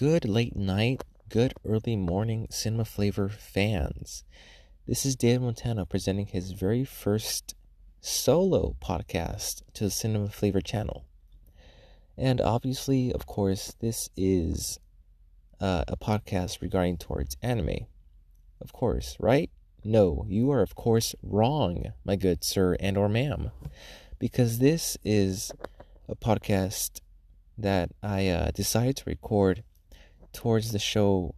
good late night, good early morning Cinema Flavor fans. This is Dan Montana presenting his very first solo podcast to the Cinema Flavor channel. And obviously, of course, this is uh, a podcast regarding towards anime. Of course, right? No, you are of course wrong, my good sir and or ma'am, because this is a podcast that I uh, decided to record towards the show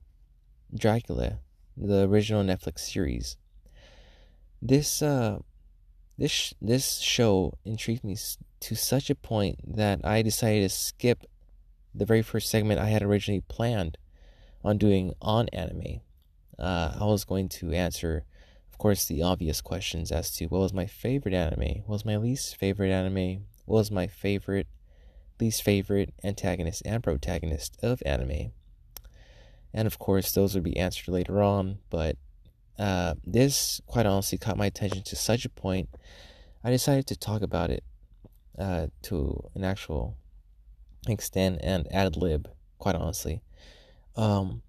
Dracula, the original Netflix series. This uh, this this show intrigued me to such a point that I decided to skip the very first segment I had originally planned on doing on anime. Uh, I was going to answer, of course, the obvious questions as to what was my favorite anime, what was my least favorite anime, what was my favorite least favorite antagonist and protagonist of anime. And of course, those would be answered later on, but uh, this quite honestly caught my attention to such a point, I decided to talk about it uh, to an actual extent and ad lib, quite honestly. Um,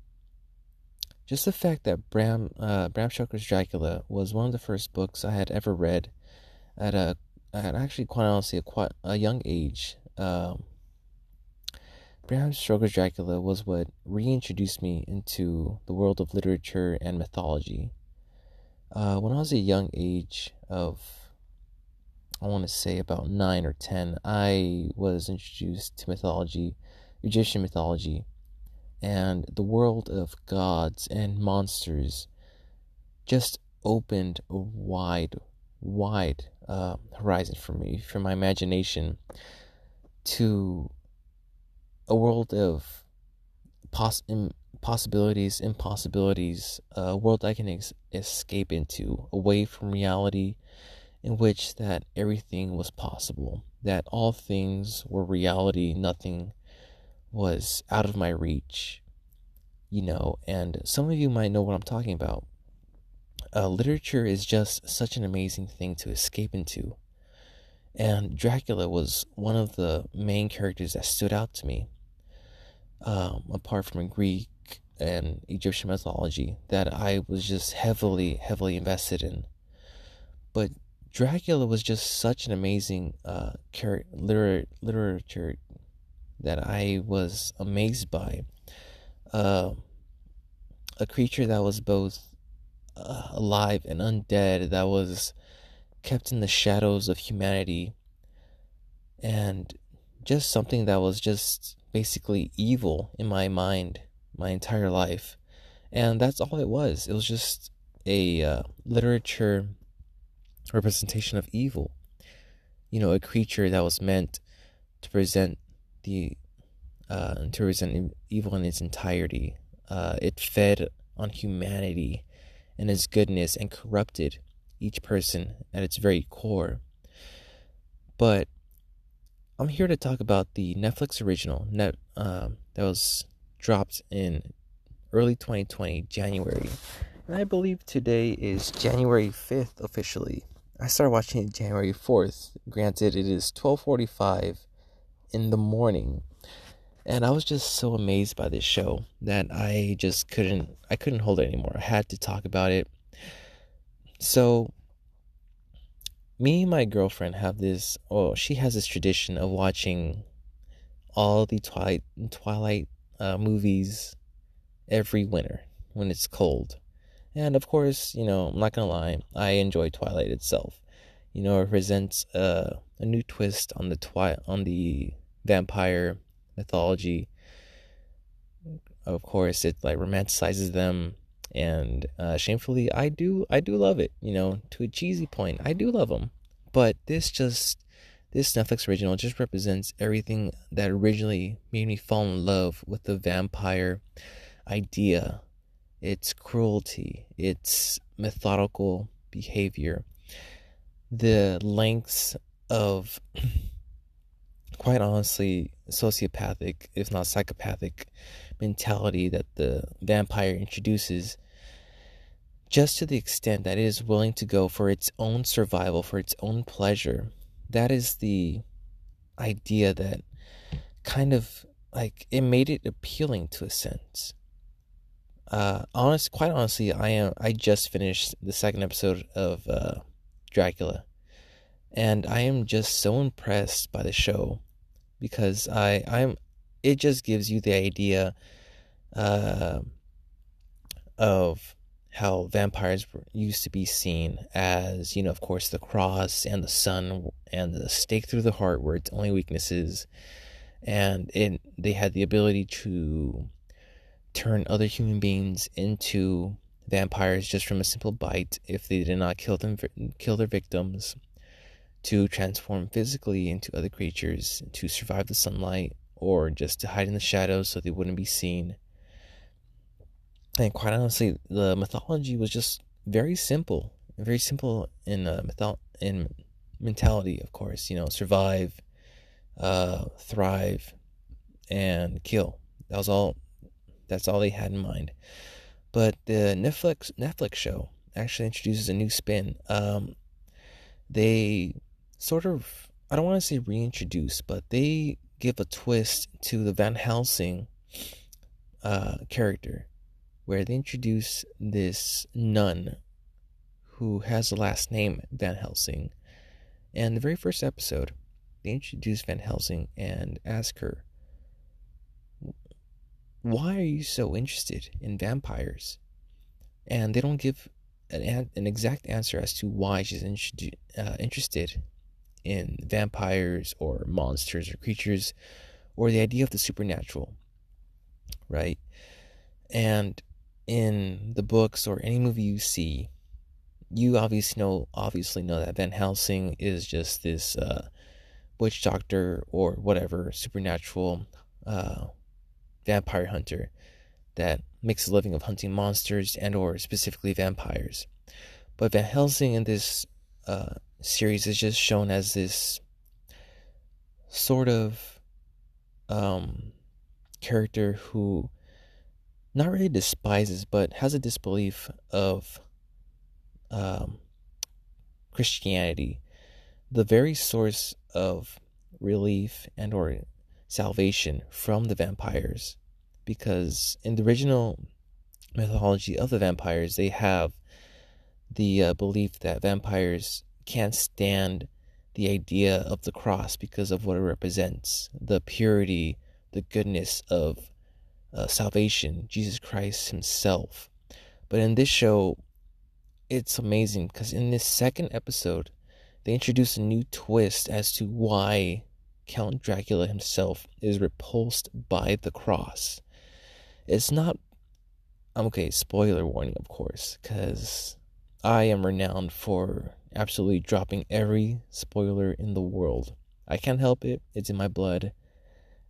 just the fact that Bram uh, Bram Stoker's Dracula was one of the first books I had ever read at a at actually quite honestly a quite a young age um, Bram Stoker's Dracula was what reintroduced me into the world of literature and mythology. Uh, when I was a young age of, I want to say about nine or ten, I was introduced to mythology, Egyptian mythology, and the world of gods and monsters just opened a wide, wide uh, horizon for me, for my imagination to a world of poss- possibilities, impossibilities, a world I can ex- escape into, away from reality, in which that everything was possible, that all things were reality, nothing was out of my reach, you know. And some of you might know what I'm talking about. Uh, literature is just such an amazing thing to escape into. And Dracula was one of the main characters that stood out to me, um, apart from Greek and Egyptian mythology, that I was just heavily, heavily invested in. But Dracula was just such an amazing uh, char- liter- literature that I was amazed by. Uh, a creature that was both uh, alive and undead, that was kept in the shadows of humanity and just something that was just basically evil in my mind my entire life. And that's all it was. It was just a uh, literature representation of evil. You know a creature that was meant to present the uh, to present evil in its entirety. Uh, it fed on humanity and its goodness and corrupted each person at its very core. But I'm here to talk about the Netflix original net um, that was dropped in early 2020, January. And I believe today is January 5th officially. I started watching it January 4th. Granted, it is 12:45 in the morning. And I was just so amazed by this show that I just couldn't I couldn't hold it anymore. I had to talk about it. So, me and my girlfriend have this, oh, she has this tradition of watching all the Twilight, Twilight uh, movies every winter when it's cold. And of course, you know, I'm not gonna lie, I enjoy Twilight itself. You know, it presents uh, a new twist on the twi- on the vampire mythology. Of course, it like romanticizes them and uh, shamefully i do i do love it you know to a cheesy point i do love them but this just this netflix original just represents everything that originally made me fall in love with the vampire idea. Its cruelty its methodical behavior. The lengths of quite honestly sociopathic if not psychopathic mentality that the vampire introduces just to the extent that it is willing to go for its own survival, for its own pleasure. That is the idea that kind of like it made it appealing to a sense. Uh, honest, quite honestly, I am. I just finished the second episode of uh, Dracula, and I am just so impressed by the show because I I'm. It just gives you the idea uh, of how vampires used to be seen as, you know, of course, the cross and the sun and the stake through the heart were its only weaknesses. And it, they had the ability to turn other human beings into vampires just from a simple bite if they did not kill them kill their victims to transform physically into other creatures to survive the sunlight or just to hide in the shadows so they wouldn't be seen and quite honestly, the mythology was just very simple, very simple in uh, mytho- in mentality. Of course, you know, survive, uh, thrive, and kill. That was all. That's all they had in mind. But the Netflix Netflix show actually introduces a new spin. Um, they sort of I don't want to say reintroduce, but they give a twist to the Van Helsing uh, character where they introduce this nun who has the last name Van Helsing. And the very first episode, they introduce Van Helsing and ask her, Why are you so interested in vampires? And they don't give an, an exact answer as to why she's uh, interested in vampires or monsters or creatures or the idea of the supernatural, right? And in the books or any movie you see, you obviously know obviously know that Van Helsing is just this uh, witch doctor or whatever supernatural uh, vampire hunter that makes a living of hunting monsters and or specifically vampires. But Van Helsing in this uh, series is just shown as this sort of um, character who not really despises, but has a disbelief of um, Christianity, the very source of relief and or salvation from the vampires. Because in the original mythology of the vampires, they have the uh, belief that vampires can't stand the idea of the cross because of what it represents the purity, the goodness of uh, salvation, Jesus Christ Himself. But in this show, it's amazing because in this second episode, they introduce a new twist as to why Count Dracula himself is repulsed by the cross. It's not. Okay, spoiler warning, of course, because I am renowned for absolutely dropping every spoiler in the world. I can't help it, it's in my blood.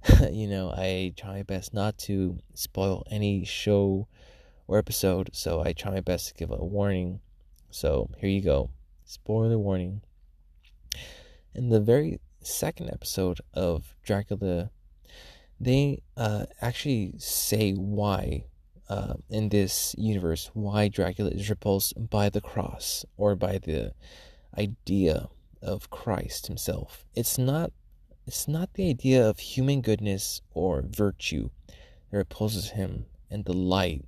you know, I try my best not to spoil any show or episode, so I try my best to give a warning. So here you go. Spoiler warning. In the very second episode of Dracula, they uh, actually say why uh, in this universe why Dracula is repulsed by the cross or by the idea of Christ himself. It's not it's not the idea of human goodness or virtue that repulses him and the light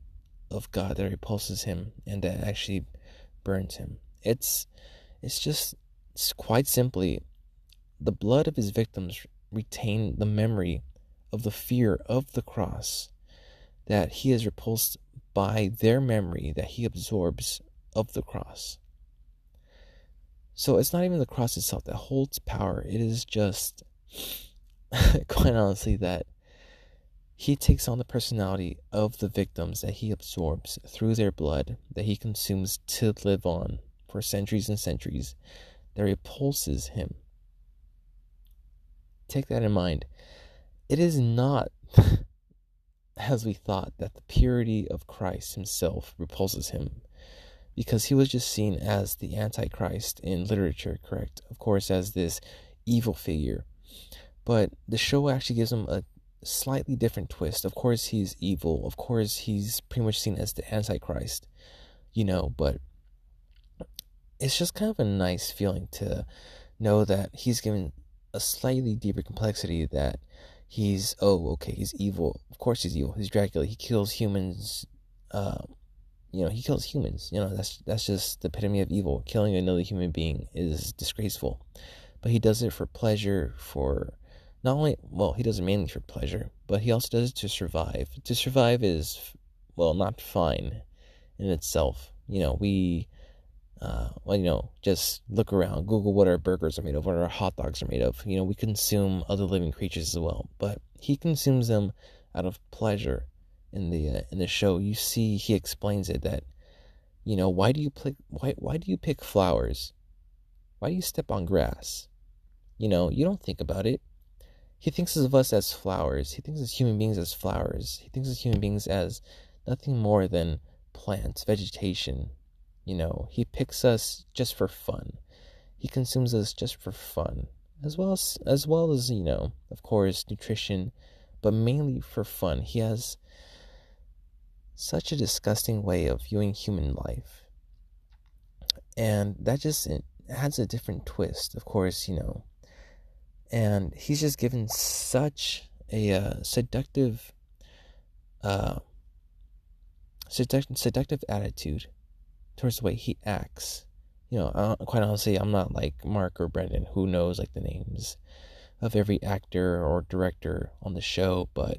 of God that repulses him and that actually burns him. It's it's just it's quite simply the blood of his victims retain the memory of the fear of the cross that he is repulsed by their memory that he absorbs of the cross. So it's not even the cross itself that holds power, it is just quite honestly, that he takes on the personality of the victims that he absorbs through their blood, that he consumes to live on for centuries and centuries, that repulses him. Take that in mind. It is not, as we thought, that the purity of Christ himself repulses him, because he was just seen as the Antichrist in literature, correct? Of course, as this evil figure but the show actually gives him a slightly different twist. Of course, he's evil. Of course, he's pretty much seen as the Antichrist, you know, but it's just kind of a nice feeling to know that he's given a slightly deeper complexity that he's oh okay he's evil. Of course he's evil. He's dracula. He kills humans uh, you know he kills humans. You know that's that's just the epitome of evil. Killing another human being is disgraceful but he does it for pleasure for not only well he does it mainly for pleasure but he also does it to survive to survive is well not fine in itself you know we uh, well, you know, just look around, Google what our burgers are made of, what our hot dogs are made of. You know, we consume other living creatures as well, but he consumes them out of pleasure. In the uh, in the show, you see he explains it that, you know, why do you pick why why do you pick flowers? Why do you step on grass? You know, you don't think about it. He thinks of us as flowers. He thinks of human beings as flowers. He thinks of human beings as nothing more than plants, vegetation, you know, he picks us just for fun. He consumes us just for fun, as well as as well as you know, of course, nutrition, but mainly for fun. He has such a disgusting way of viewing human life, and that just adds a different twist. Of course, you know, and he's just given such a uh, seductive, uh, seductive, seductive attitude towards the way he acts. You know, quite honestly, I'm not like Mark or Brendan who knows like the names of every actor or director on the show, but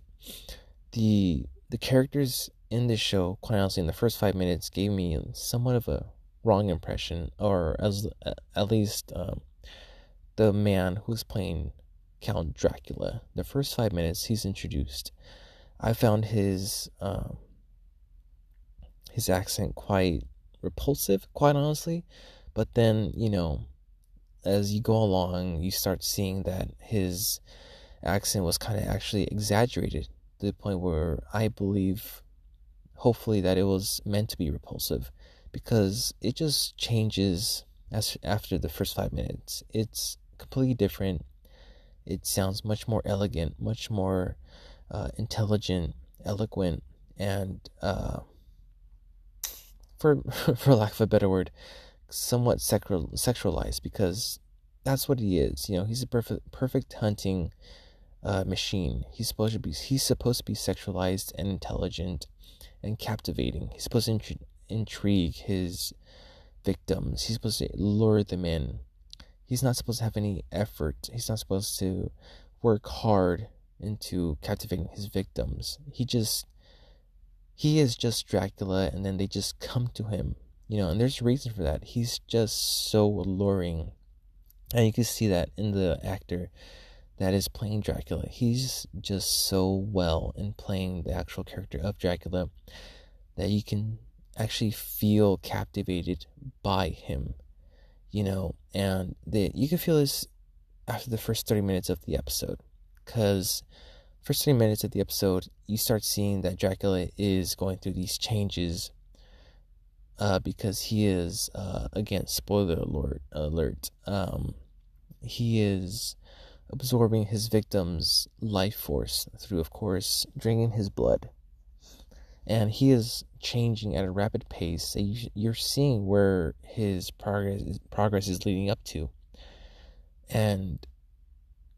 the the characters in this show, quite honestly, in the first five minutes, gave me somewhat of a wrong impression, or as at least um, the man who's playing Count Dracula. The first five minutes he's introduced, I found his um, his accent quite repulsive, quite honestly. But then, you know, as you go along, you start seeing that his accent was kind of actually exaggerated to the point where I believe, hopefully, that it was meant to be repulsive because it just changes as after the first five minutes. It's completely different. It sounds much more elegant, much more uh, intelligent, eloquent, and uh, for for lack of a better word, somewhat sexual, sexualized because that's what he is. You know, he's a perfect perfect hunting uh, machine. He's supposed to be he's supposed to be sexualized and intelligent and captivating. He's supposed to intri- intrigue his victims. He's supposed to lure them in. He's not supposed to have any effort. He's not supposed to work hard into captivating his victims. He just he is just Dracula, and then they just come to him, you know, and there's a reason for that. He's just so alluring, and you can see that in the actor that is playing Dracula. He's just so well in playing the actual character of Dracula that you can actually feel captivated by him, you know, and the, you can feel this after the first 30 minutes of the episode because first 30 minutes of the episode, you start seeing that Dracula is going through these changes uh, because he is, uh, again, spoiler alert, alert um, he is absorbing his victim's life force through, of course, drinking his blood. And he is changing at a rapid pace. You're seeing where his progress progress is leading up to. And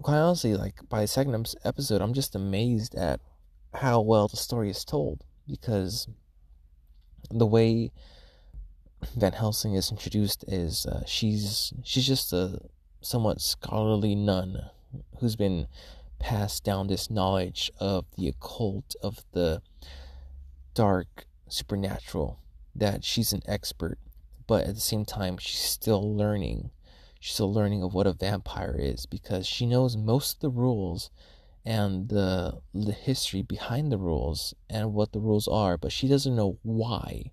quite honestly, like by the second episode, I'm just amazed at how well the story is told because the way Van Helsing is introduced is uh, she's she's just a somewhat scholarly nun who's been passed down this knowledge of the occult of the dark supernatural that she's an expert but at the same time she's still learning she's still learning of what a vampire is because she knows most of the rules and the the history behind the rules and what the rules are, but she doesn't know why.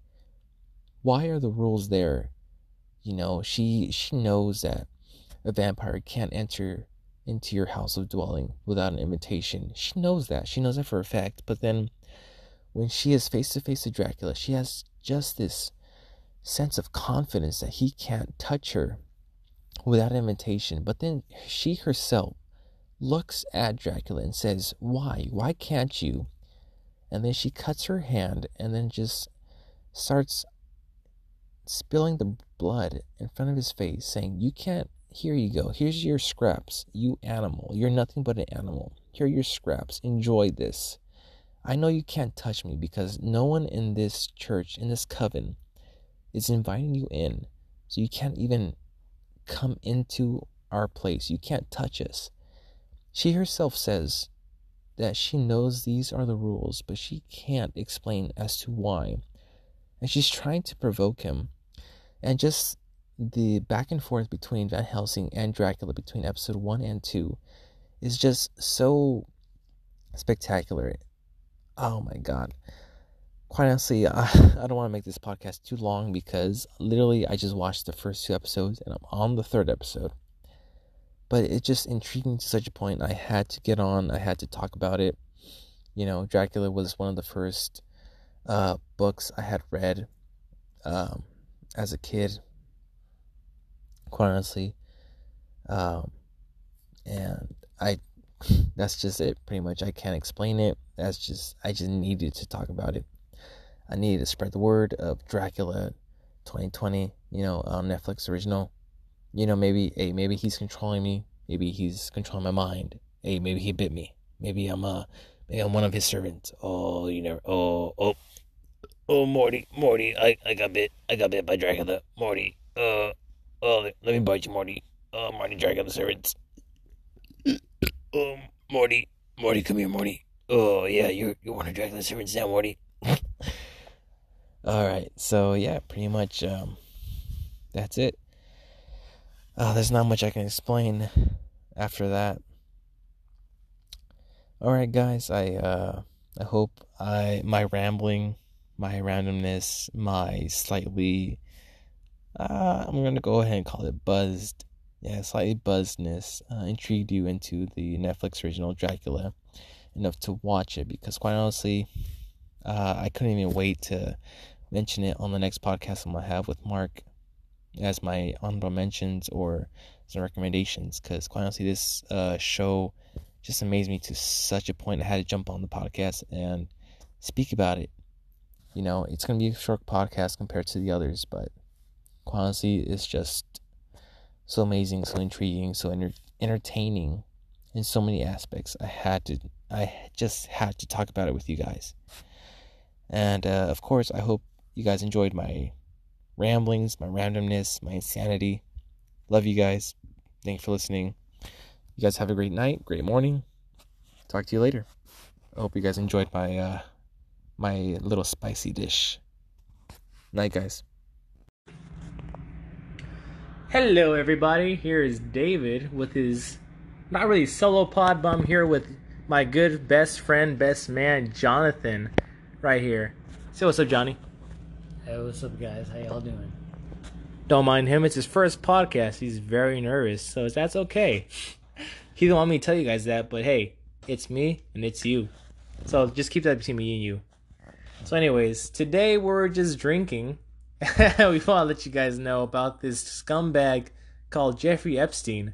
Why are the rules there? You know, she she knows that a vampire can't enter into your house of dwelling without an invitation. She knows that. She knows that for a fact. But then when she is face to face with Dracula, she has just this sense of confidence that he can't touch her without invitation. But then she herself looks at Dracula and says, Why? Why can't you? And then she cuts her hand and then just starts spilling the blood in front of his face, saying, You can't, here you go, here's your scraps, you animal, you're nothing but an animal. Here are your scraps. Enjoy this. I know you can't touch me because no one in this church, in this coven, is inviting you in. So you can't even come into our place. You can't touch us. She herself says that she knows these are the rules, but she can't explain as to why. And she's trying to provoke him. And just the back and forth between Van Helsing and Dracula between episode 1 and 2 is just so spectacular. Oh my god. Quite honestly, I, I don't want to make this podcast too long because literally I just watched the first two episodes and I'm on the third episode. But it just intrigued me to such a point I had to get on, I had to talk about it. You know, Dracula was one of the first uh, books I had read um, as a kid quite honestly. Um, and I, that's just it, pretty much. I can't explain it. That's just, I just needed to talk about it. I needed to spread the word of Dracula 2020, you know, on Netflix original. You know, maybe, hey, maybe he's controlling me. Maybe he's controlling my mind. Hey, maybe he bit me. Maybe I'm a, maybe I'm one of his servants. Oh, you never, oh, oh, oh, Morty, Morty, I, I got bit. I got bit by Dracula. Morty, uh, Oh, let me bite you, Morty. Oh, Morty, the servants. Um, Morty, Morty, come here, Morty. Oh, yeah, you you want to drag the servants down, Morty? All right, so yeah, pretty much, um, that's it. Uh, there's not much I can explain after that. All right, guys, I uh, I hope I my rambling, my randomness, my slightly uh, I'm gonna go ahead and call it buzzed. Yeah, slightly buzzedness uh, intrigued you into the Netflix original Dracula enough to watch it because, quite honestly, uh, I couldn't even wait to mention it on the next podcast I'm gonna have with Mark as my honorable mentions or some recommendations. Because, quite honestly, this uh, show just amazed me to such a point I had to jump on the podcast and speak about it. You know, it's gonna be a short podcast compared to the others, but quite honestly, it's just so amazing, so intriguing, so enter- entertaining in so many aspects. I had to, I just had to talk about it with you guys. And uh, of course, I hope you guys enjoyed my ramblings, my randomness, my insanity. Love you guys. Thanks for listening. You guys have a great night, great morning. Talk to you later. I hope you guys enjoyed my uh, my little spicy dish. Night, guys. Hello, everybody. Here is David with his not really solo pod, but I'm here with my good best friend, best man, Jonathan, right here. Say what's up, Johnny. Hey, what's up, guys? How y'all doing? Don't mind him. It's his first podcast. He's very nervous, so that's okay. He didn't want me to tell you guys that, but hey, it's me and it's you. So just keep that between me and you. So, anyways, today we're just drinking we want to let you guys know about this scumbag called Jeffrey Epstein.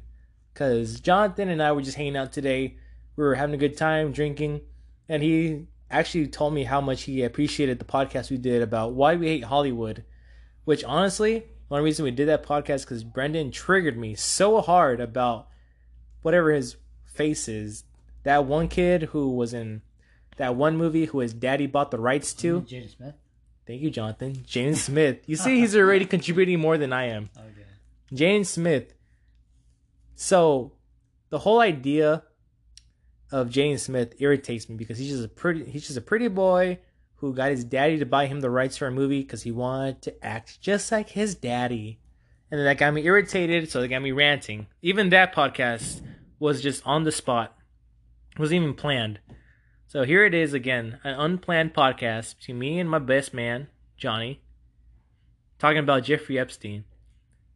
Because Jonathan and I were just hanging out today. We were having a good time drinking. And he actually told me how much he appreciated the podcast we did about why we hate Hollywood. Which honestly, one reason we did that podcast because Brendan triggered me so hard about whatever his face is. That one kid who was in that one movie who his daddy bought the rights to. Jaden Smith. Thank you, Jonathan. James Smith. You see, he's already contributing more than I am. Okay. James Smith. So, the whole idea of James Smith irritates me because he's just a pretty he's just a pretty boy who got his daddy to buy him the rights for a movie because he wanted to act just like his daddy. And then that got me irritated, so that got me ranting. Even that podcast was just on the spot. It wasn't even planned. So here it is again, an unplanned podcast between me and my best man, Johnny, talking about Jeffrey Epstein.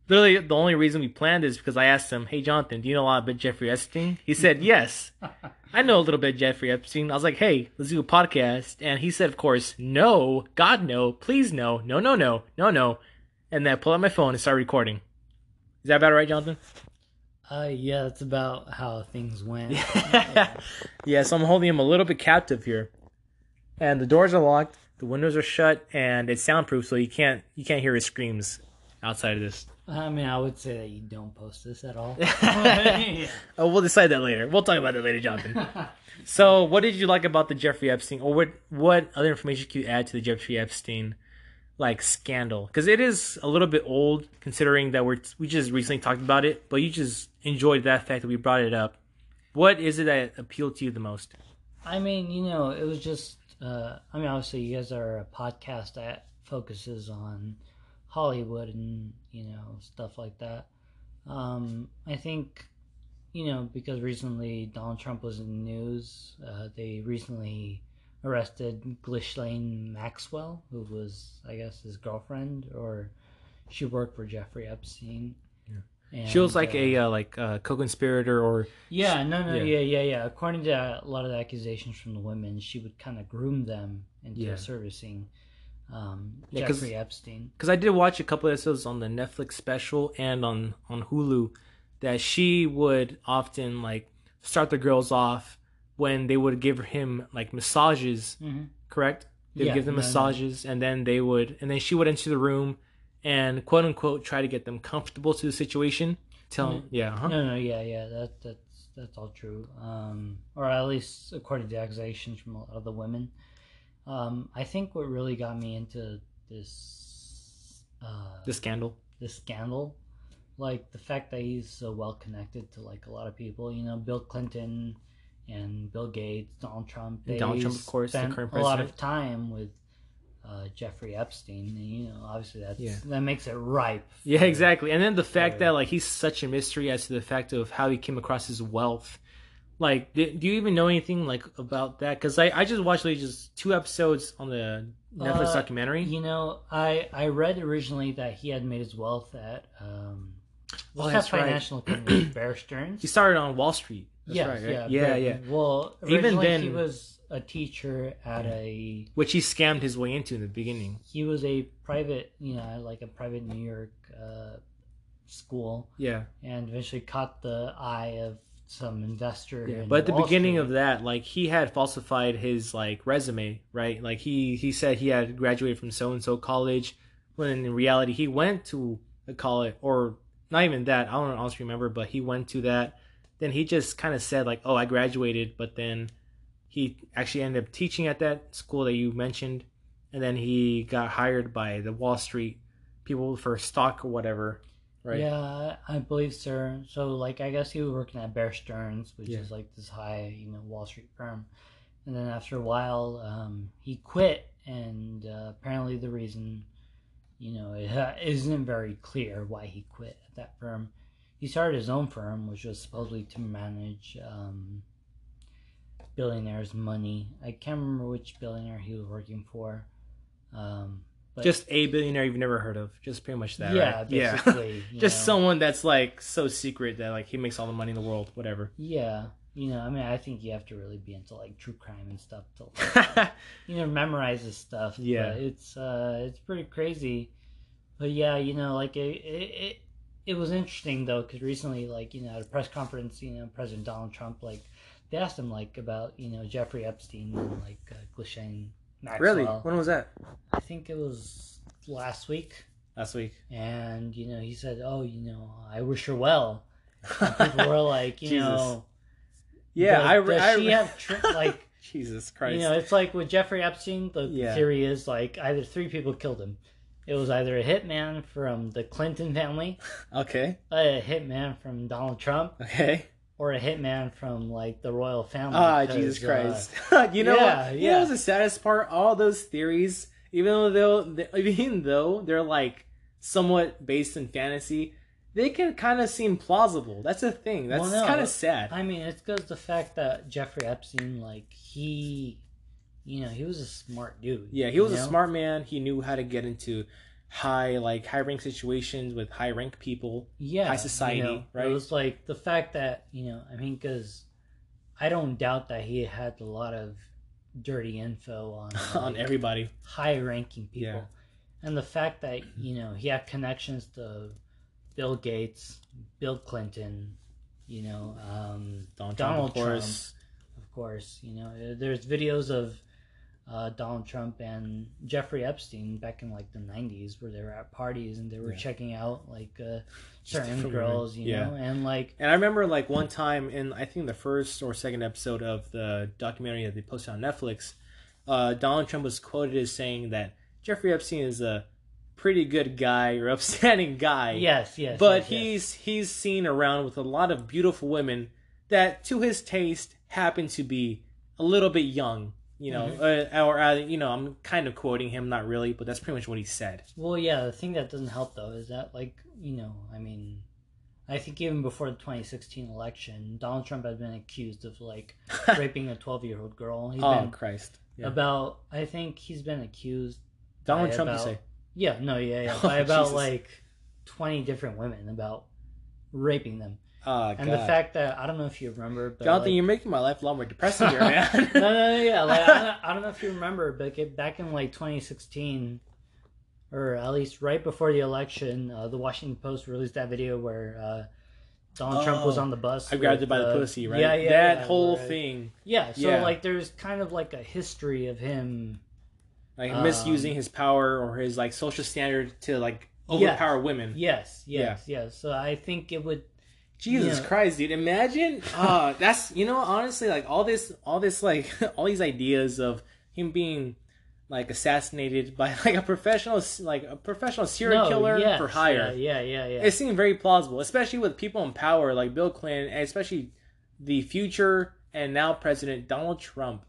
Literally, the only reason we planned is because I asked him, Hey, Jonathan, do you know a lot about Jeffrey Epstein? He said, Yes. I know a little bit Jeffrey Epstein. I was like, Hey, let's do a podcast. And he said, Of course, no, God, no, please, no, no, no, no, no, no. And then I pulled out my phone and started recording. Is that about right, Jonathan? Uh, yeah, that's about how things went. yeah, so I'm holding him a little bit captive here, and the doors are locked, the windows are shut, and it's soundproof, so you can't you can't hear his screams outside of this. I mean, I would say that you don't post this at all. Oh, we'll decide that later. We'll talk about that later, Jonathan. so, what did you like about the Jeffrey Epstein, or what what other information could you add to the Jeffrey Epstein like scandal? Because it is a little bit old, considering that we're we just recently talked about it, but you just enjoyed that fact that we brought it up. What is it that appealed to you the most? I mean, you know, it was just. Uh, I mean, obviously, you guys are a podcast that focuses on Hollywood and you know stuff like that. Um, I think, you know, because recently Donald Trump was in the news, uh, they recently arrested Ghislaine Maxwell, who was, I guess, his girlfriend, or she worked for Jeffrey Epstein. Yeah. she was like a uh, like uh, co-conspirator, or Yeah, no, no, Yeah. yeah, yeah, yeah. According to a lot of the accusations from the women, she would kind of groom them into Yeah. servicing um, Yeah, Jeffrey Epstein. because I did watch a couple episodes on the Netflix special and on on Hulu that she would often like start the girls off when they would give him like massages, Mm-hmm. correct? They would Yeah, give them no, no. massages and then they would and then she would enter the room and quote unquote try to get them comfortable to the situation. Tell Mhm. yeah, huh? No, no, yeah, yeah. That that's that's all true. Um, or at least according to accusations from a lot of the women. Um, I think what really got me into this uh, the scandal. this scandal, like the fact that he's so well connected to like a lot of people. You know, Bill Clinton and Bill Gates, Donald Trump. They Donald Trump, of course, the spent a lot of time with uh, Jeffrey Epstein, you know, obviously that's Yeah. that makes it ripe. Yeah, exactly. And then the fact that like he's such a mystery as to the fact of how he came across his wealth. Like, do, do you even know anything like about that? Because I, I just watched like just two episodes on the Netflix Uh, documentary. You know, I I read originally that he had made his wealth at um, what's Oh, that that's right. Bear Stearns. He started on Wall Street. That's yes, right, right? yeah, yeah, but- yeah. Well, Even then- he was a teacher at a. Which he scammed his way into in the beginning. He was a private, you know, like a private New York uh, school, Yeah, and eventually caught the eye of some investor. yeah. in But at the Wall beginning Street. of that, like he had falsified his like resume, right? Like he he said he had graduated from so and so college, when in reality he went to a college or not even that. I don't honestly remember, but he went to that. Then he just kind of said like, "Oh, I graduated," but then he actually ended up teaching at that school that you mentioned, and then he got hired by the Wall Street people for stock or whatever, right? Yeah, I believe so. So, like, I guess he was working at Bear Stearns, which Yeah. is like this high, you know, Wall Street firm. And then after a while, um, he quit, and uh, apparently the reason, you know, it ha- isn't very clear why he quit at that firm. He started his own firm, which was supposedly to manage um, billionaires' money. I can't remember which billionaire he was working for. Um, but Just a billionaire you've never heard of. Just pretty much that, yeah, right? basically, you just know. someone that's like so secret that like he makes all the money in the world, whatever. Yeah, you know, I mean, I think you have to really be into like true crime and stuff to, like, you know, memorize this stuff. Yeah. but it's uh, it's pretty crazy. But yeah, you know, like it, it, it, it was interesting though, because recently, like you know, at a press conference, you know, President Donald Trump, like, they asked him like about you know Jeffrey Epstein and like uh, Ghislaine Maxwell. really? When was that? I think it was last week. Last week. And you know, he said, "Oh, you know, I wish her well." And people were like, you Jesus. know, Yeah, does, I, re- does I she re- have tr- like Jesus Christ. you know? It's like with Jeffrey Epstein. The Yeah. theory is like either three people killed him. It was either a hitman from the Clinton family, okay, a hitman from Donald Trump, okay. Or a hitman from like the royal family. Ah, Jesus uh, Christ. you know yeah, what? You know yeah. what's the saddest part? All those theories, even though they- even though they're like somewhat based in fantasy, they can kind of seem plausible. That's the thing. That's Well, no, kind of sad. I mean, it's because the fact that Jeffrey Epstein, like he, you know, he was a smart dude. Yeah, he was you a smart man. He knew how to get into high like high rank situations with high rank people. yeah, high society, you know, right? It was like the fact that you know, I mean, because I don't doubt that he had a lot of dirty info on on everybody. high-ranking people, Yeah. and the fact that you know he had connections to Bill Gates, Bill Clinton, you know, um, Donald, Donald Trump, of course. of course. You know, there's videos of uh, Donald Trump and Jeffrey Epstein back in like the '90s, where they were at parties and they were Yeah. checking out like uh, certain girls, you Yeah. know, and like And I remember like one time in I think the first or second episode of the documentary that they posted on Netflix, uh, Donald Trump was quoted as saying that Jeffrey Epstein is a pretty good guy or upstanding guy. yes, yes, but yes, yes. he's he's seen around with a lot of beautiful women that to his taste happen to be a little bit young. You know, Mm-hmm. uh, or uh, you know, I'm kind of quoting him, not really, but that's pretty much what he said. Well, yeah, the thing that doesn't help though is that, like, you know, I mean, I think even before the 2016 election, Donald Trump had been accused of like raping a 12 year old girl. He's oh been Christ! Yeah. about, I think he's been accused. Donald Trump, about, you say? Yeah, no, yeah, yeah, Oh, by about Jesus. like 20 different women about raping them. Oh And God! the fact that I don't know if you remember, but Jonathan, like- you're making my life a lot more depressing here, man. no, no, no, yeah. Like, I, don't, I don't know if you remember, but get- back in like 2016, or at least right before the election, uh, the Washington Post released that video where uh, Donald Trump was Oh, on the bus. I grabbed it by the uh, pussy, right? Yeah, yeah. That yeah, whole right. thing, Yeah. So Yeah. like, there's kind of like a history of him. like Um, misusing his power or his like social standard to like Yeah. overpower women. Yes, yes, yes. So I think it would. Jesus Yeah. Christ, dude! Imagine, uh, that's you know honestly like all this, all this like all these ideas of him being like assassinated by like a professional, like a professional serial No, killer yes, for hire. Yeah, yeah, yeah. yeah. It seemed very plausible, especially with people in power like Bill Clinton, and especially the future and now President Donald Trump.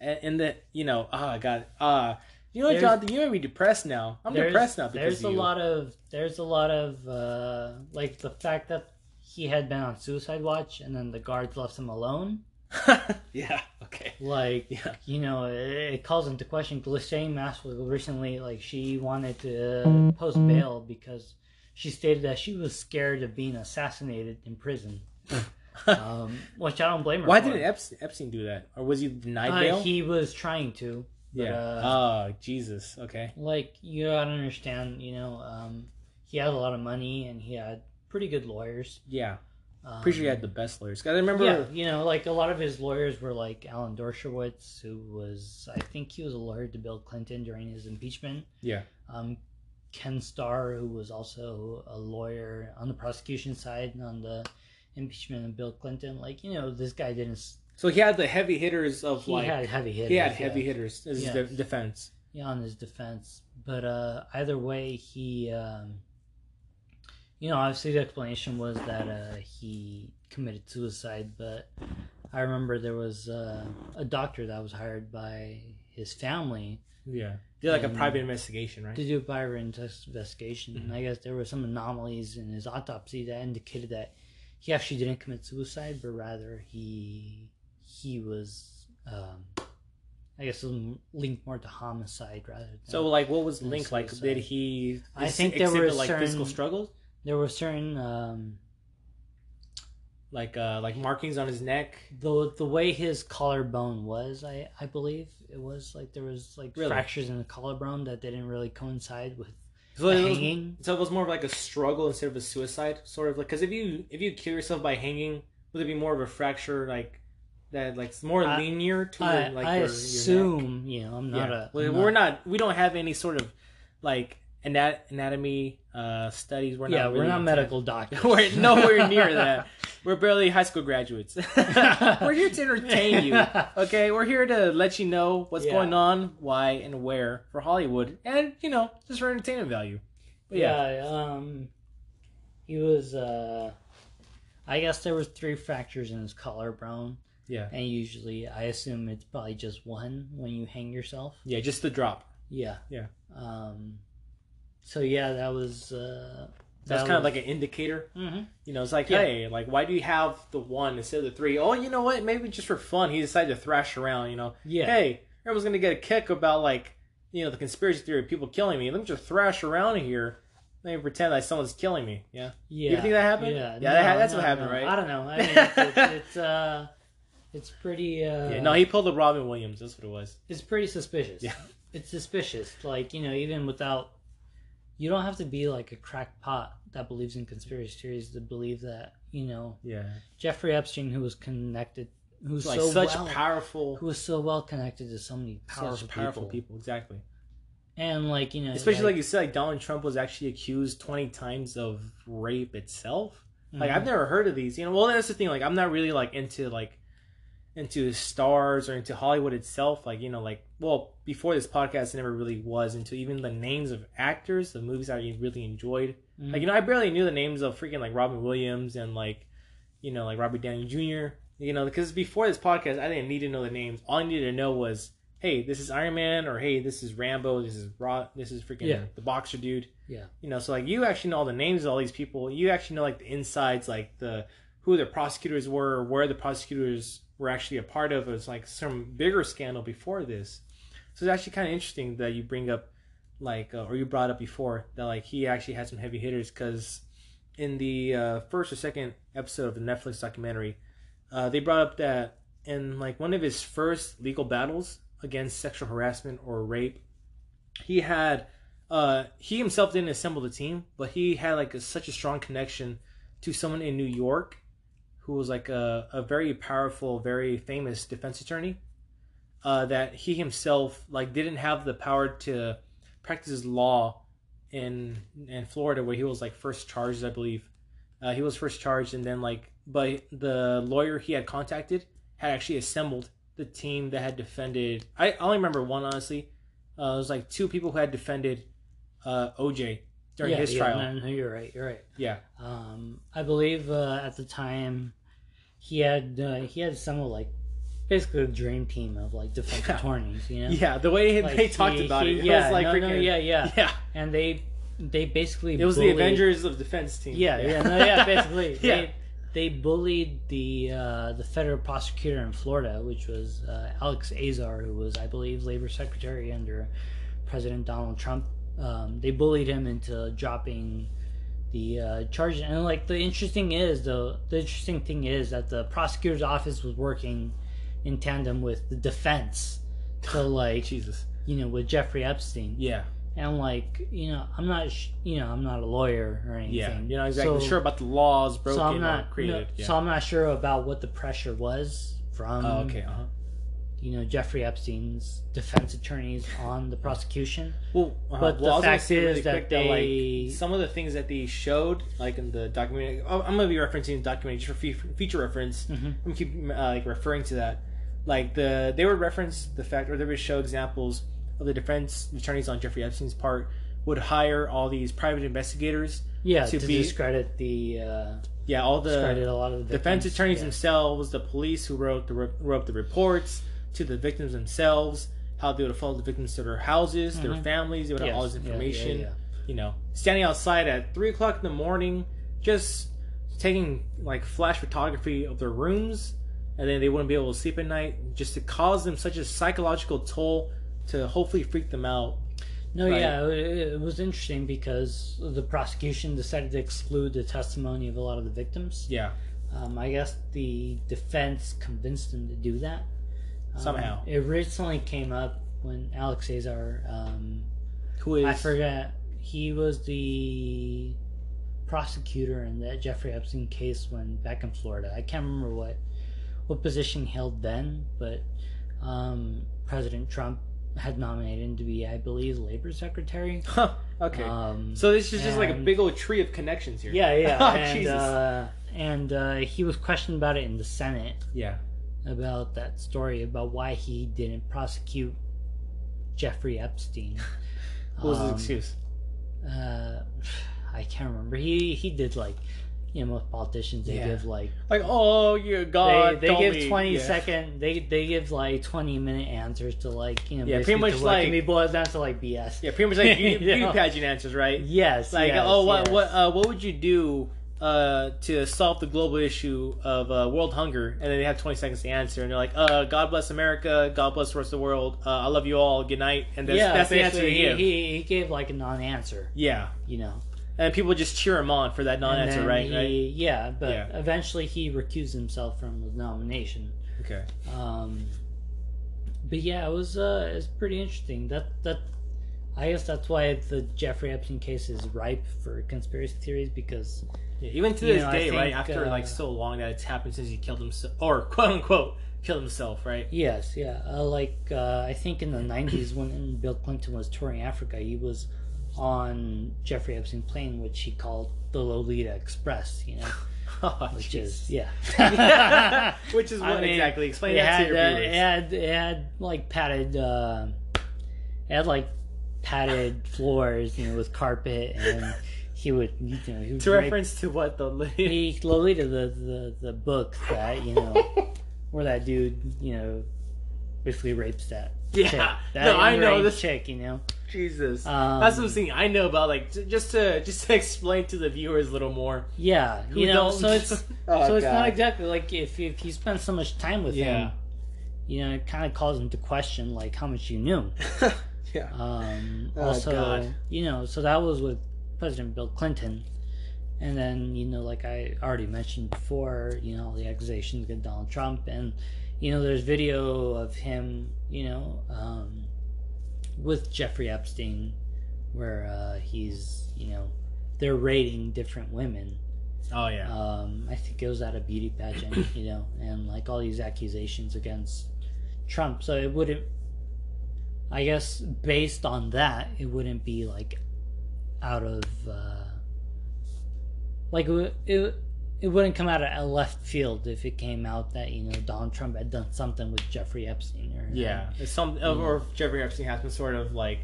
And, and the you know, oh god, uh you know what, There's- Jonathan, you made me depressed now. I'm depressed now because there's of a lot of there's a lot of uh, like the fact that he had been on suicide watch and then the guards left him alone. yeah. Okay. Like Yeah. you know, it, it calls into question. Ghislaine Maxwell recently, like she wanted to post bail because she stated that she was scared of being assassinated in prison. um, which I don't blame her. Why for. didn't Epstein, Epstein do that, or was he denied Uh, bail? he was trying to. But, yeah. uh, oh Jesus. Okay. like you gotta understand you know um he had a lot of money and he had pretty good lawyers Yeah. um, Pretty sure he had the best lawyers. Cause I remember. yeah you know like a lot of his lawyers were like alan dershowitz who was i think he was a lawyer to bill clinton during his impeachment Yeah. um ken starr who was also a lawyer on the prosecution side and on the impeachment of bill clinton like you know this guy didn't So he had the heavy hitters of he like. had heavy hitters he had yeah. heavy hitters as his de- defense. yeah, on his defense. But uh, either way, he, um, you know, obviously the explanation was that uh, he committed suicide. But I remember there was uh, a doctor that was hired by his family Yeah. Did like a private investigation, right? to do a private investigation. Mm-hmm. And I guess there were some anomalies in his autopsy that indicated that he actually didn't commit suicide, but rather he he was. Um, I guess it was linked more to homicide rather than So like, what was linked? Like, did he? I think there were like certain- physical struggles, there were certain um, like uh, like markings on his neck. the the way his collarbone was. I I believe it was like there was like Really? fractures in the collarbone that didn't really coincide with So it was, hanging. so it was more of like a struggle instead of a suicide, sort of like because if you if you kill yourself by hanging, would it be more of a fracture like that, like more I- linear to I, like I your, your assume you know I'm not yeah. a I'm we're not. We don't have any sort of like anat- anatomy uh, studies. We're yeah not. we're not medical doctors. we're nowhere near that. We're barely high school graduates. we're here to entertain you. Okay, we're here to let you know what's Yeah. going on, why, and where for Hollywood, and you know, just for entertainment value. But yeah, yeah, um, he was. uh I guess there was three fractures in his collarbone, yeah, and usually I assume it's probably just one when you hang yourself. yeah. Just the drop. Yeah. Yeah. Um. So yeah, that was. Uh, That's kind of like an indicator. hmm You know, it's like, Yeah. hey, like, why do you have the one instead of the three? Oh, you know what? Maybe just for fun, he decided to thrash around. You know, Yeah. hey, everyone's gonna get a kick about like, you know, the conspiracy theory of people killing me. Let me just thrash around here. Let me pretend like someone's killing me. Yeah. Yeah. You think that happened? Yeah. Yeah, that ha- that's what happened, no. right? I don't know. I mean, it's, it's, it's uh, it's pretty. Uh, yeah. No, he pulled the Robin Williams. That's what it was. it's pretty suspicious. Yeah. It's suspicious. Like you know, even without, you don't have to be like a crackpot that believes in conspiracy theories to believe that you know Yeah. Jeffrey Epstein, who was connected who's like so such well, powerful, who was so well connected to so many powerful, such powerful people. people. Exactly. and like you know, Especially like, you said, like Donald Trump was actually accused twenty times of rape itself. Like I've Mhm. never heard of these. You know, well that's the thing. Like I'm not really like into like into stars or into Hollywood itself. Like you know, like well before this podcast, I never really was into even the names of actors, the movies I really enjoyed. Mhm. Like you know, I barely knew the names of freaking like Robin Williams and like you know like Robert Downey Jr. You know, because before this podcast, I didn't need to know the names. All I needed to know was, hey, this is Iron Man, or hey, this is Rambo, this is Raw, this is freaking Yeah. the boxer dude. Yeah. You know, so like you actually know all the names of all these people. You actually know like the insides, like the who the prosecutors were, where the prosecutors were actually a part of. Was like some bigger scandal before this. So it's actually kind of interesting that you bring up like uh, or you brought up before that like he actually had some heavy hitters because in the uh, first or second episode of the Netflix documentary, uh, they brought up that in like one of his first legal battles against sexual harassment or rape, he had uh, he himself didn't assemble the team, but he had like a, such a strong connection to someone in New York who was like a, a very powerful, very famous defense attorney. Uh, that he himself like didn't have the power to practice law in in Florida, where he was like first charged, I believe. Uh, he was first charged, and then like, but the lawyer he had contacted had actually assembled the team that had defended. I, only remember one honestly. Uh, it was like two people who had defended uh, OJ during yeah, his yeah, trial. No, no, you're right. You're right. Yeah, Um, I believe uh, at the time he had uh, he had some of like basically a dream team of like defense Yeah. attorneys. You know. yeah. The way Like, they talked he- about he- it, it yeah, was like no, no, yeah, yeah, yeah. And they they basically It was bullied- the Avengers of defense team. Yeah, yeah, no, yeah. Basically, Yeah. they they bullied the uh, the federal prosecutor in Florida, which was uh, Alex Azar, who was, I believe, labor secretary under President Donald Trump. Um, they bullied him into dropping the uh, charges, and like the interesting is the the interesting thing is that the prosecutor's office was working in tandem with the defense to like Jesus. you know with Jeffrey Epstein, Yeah, and like you know I'm not sh- you know I'm not a lawyer or anything. yeah. You're not exactly So- sure about the laws broken so I'm or not created. no, yeah. so I'm not sure about what the pressure was from oh, okay. Uh-huh. You know Jeffrey Epstein's defense attorneys on the prosecution. Well, uh, But well, the fact is really that they- like some of the things that they showed, like in the documentary. oh, I'm gonna be referencing the documentary just for feature reference. Mhm. I'm gonna keep uh, like referring to that. Like the they would reference the fact, or they would show examples of the defense attorneys on Jeffrey Epstein's part would hire all these private investigators. Yeah, To to, be- discredit the uh, Yeah, all the discredit a lot of the defense attorneys Yeah. themselves, the police who wrote the wrote the reports, to the victims themselves, how they would follow the victims to their houses, their Mhm. families, they would have all this Yes, yeah, yeah, information. yeah. You know, standing outside at three o'clock in the morning, just taking like flash photography of their rooms, and then they wouldn't be able to sleep at night, just to cause them such a psychological toll to hopefully freak them out. No, Right. yeah, it, it was interesting because the prosecution decided to exclude the testimony of a lot of the victims. Yeah, Um, I guess the defense convinced them to do that. Um, Somehow. it recently came up when Alex Azar, um, who is I forget, he was the prosecutor in the Jeffrey Epstein case when back in Florida. I can't remember what what position he held then, but um, President Trump had nominated him to be, I believe, labor secretary. Huh, okay. Um, so this is just like a big old tree of connections here. yeah, yeah, Oh, and Jesus. uh, and uh, he was questioned about it in the Senate yeah. About that story about why he didn't prosecute Jeffrey Epstein. What was his Um, excuse? Uh, I can't remember. He he did like, you know, most politicians they Yeah. give like Like, oh, you God, they, they give me. twenty yeah. second they they give like twenty minute answers to like you know Yeah, pretty much like- can be boiled down to like BS. Yeah, pretty much like beauty, You beauty pageant answers, right? Yes, Like, yes, oh, what yes. what uh, what would you do uh, to solve the global issue of uh, world hunger? And then they have twenty seconds to answer, and they're like, uh, God bless America, God bless the rest of the world. Uh, I love you all. Good night. And that's, yeah, that's the answer give. he, he he gave like a non answer. yeah, You know, and people just cheer him on for that non-answer, right? he- Right. Yeah, but Yeah. eventually he recused himself from the nomination. Okay. Um, but yeah, it was uh, it's pretty interesting. That that I guess that's why the Jeffrey Epstein case is ripe for conspiracy theories because Yeah, even to You this know, I day, right after uh, like so long that it's happened since he killed himself, or quote unquote killed himself, right? Yes, yeah. Uh, like uh, I think in the '90s when Bill Clinton was touring Africa, he was on Jeffrey Epstein plane, which he called the Lolita Express. You know, Oh, which Jesus. is yeah. Which is I what mean, exactly? Explain it that had, to your uh, viewers. it had it had like padded uh, it had like padded floors, you know, with carpet, and he would you know he would to rape- reference to what the he Lolita the, the the book that you know where that dude you know basically rapes that Yeah. chick, that No, I know underage this- chick you know Jesus. Um, That's what I'm saying. I know about like j- just to just to explain to the viewers a little more. yeah you know don't- so it's Oh, so it's not exactly like if if you spend so much time with Yeah. him you know it kind of calls into question like how much you knew yeah. Um, Oh, also, God. you know, so that was with President Bill Clinton. And then, you know, like I already mentioned before, you know, the accusations against Donald Trump. And, you know, there's video of him, you know, um, with Jeffrey Epstein where uh, he's, you know, they're rating different women. Oh yeah. Um, I think it was at a beauty pageant, you know, and like all these accusations against Trump. So it wouldn't, I guess, based on that, it wouldn't be like out of, uh, like it, it, it wouldn't come out of a left field if it came out that you know Donald Trump had done something with Jeffrey Epstein or Yeah, it's some or Jeffrey Epstein has some sort of like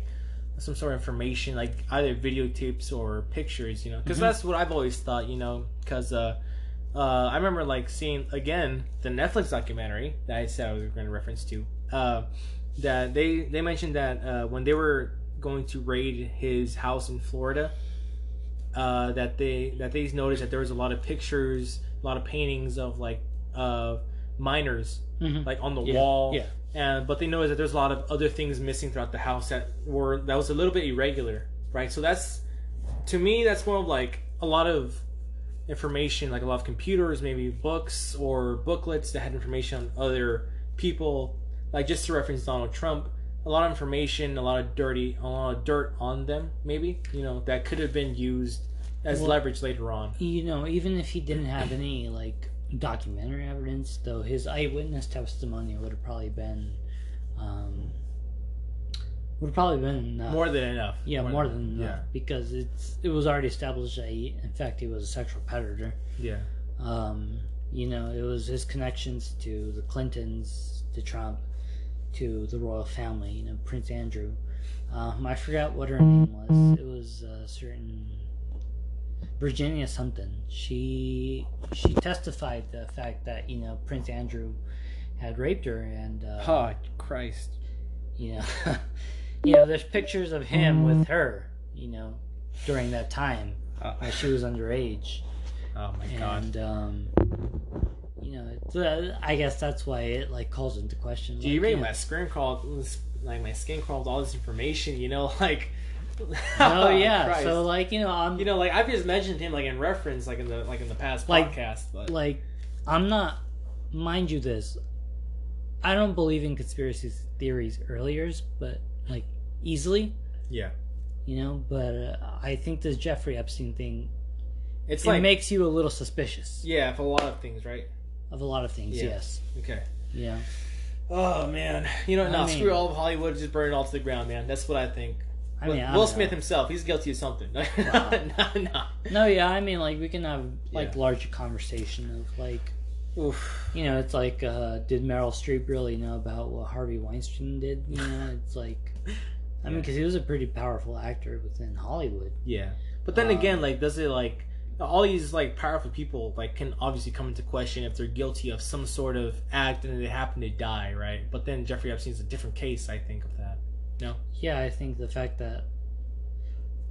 some sort of information, like either videotapes or pictures, you know, because Mhm. that's what I've always thought, you know, because uh, uh, I remember like seeing again the Netflix documentary that I said I was going to reference to, uh, that they they mentioned that uh, when they were going to raid his house in Florida, uh, that they that they noticed that there was a lot of pictures, a lot of paintings of like uh, minors Mhm. like on the Yeah, wall. yeah. And but they noticed that there's a lot of other things missing throughout the house that were that was a little bit irregular, right? So that's to me that's more of like a lot of information, like a lot of computers, maybe books or booklets that had information on other people. Like just to reference Donald Trump, a lot of information, a lot of dirty, a lot of dirt on them, maybe you know that could have been used as Well- leverage later on. you know, even if he didn't have any like documentary evidence, though, his eyewitness testimony would have probably been, um, would have probably been enough. More than enough. yeah, more, than enough yeah, because it's it was already established that he, in fact, he was a sexual predator. yeah. Um, you know, it was his connections to the Clintons, to Trump, to the royal family. You know, Prince Andrew. Um, I forgot what her name was. It was a certain Virginia something. She she testified the fact that you know Prince Andrew had raped her, and uh, Oh Christ. you know, you know, there's pictures of him with her. You know, during that time Oh, when she was underage oh my god. and um, you know, it's, uh, I guess that's why it like calls into question. Do you like, yeah. my skin crawl? Like my skin crawl with all this information, you know, like. Oh yeah, Christ. so like you know, I'm you know, like I've just mentioned him like in reference, like in the like in the past Like- podcast, but like I'm not. Mind you, this I don't believe in conspiracy theories earlier, but like easily, yeah, you know. But uh, I think this Jeffrey Epstein thing it's it like makes you a little suspicious yeah, for a lot of things, right? Of a lot of things. Yeah. Yes, Okay. yeah. Oh man, you know, I mean- screw all of Hollywood, just burn it all to the ground, man. That's what I think. I Will- mean, I Will Smith know. himself, he's guilty of something. no, no. No, yeah, I mean, like we can have like Yeah. larger conversation of like Oof. you know, it's like, uh, did Meryl Streep really know about what Harvey Weinstein did? You know, it's like, I mean, because he was a pretty powerful actor within Hollywood. Yeah, but then Um, again, like, does it like all these like powerful people like can obviously come into question if they're guilty of some sort of act and they happen to die, right? But then Jeffrey Epstein's a different case, I think, of that. No. Yeah, I think the fact that,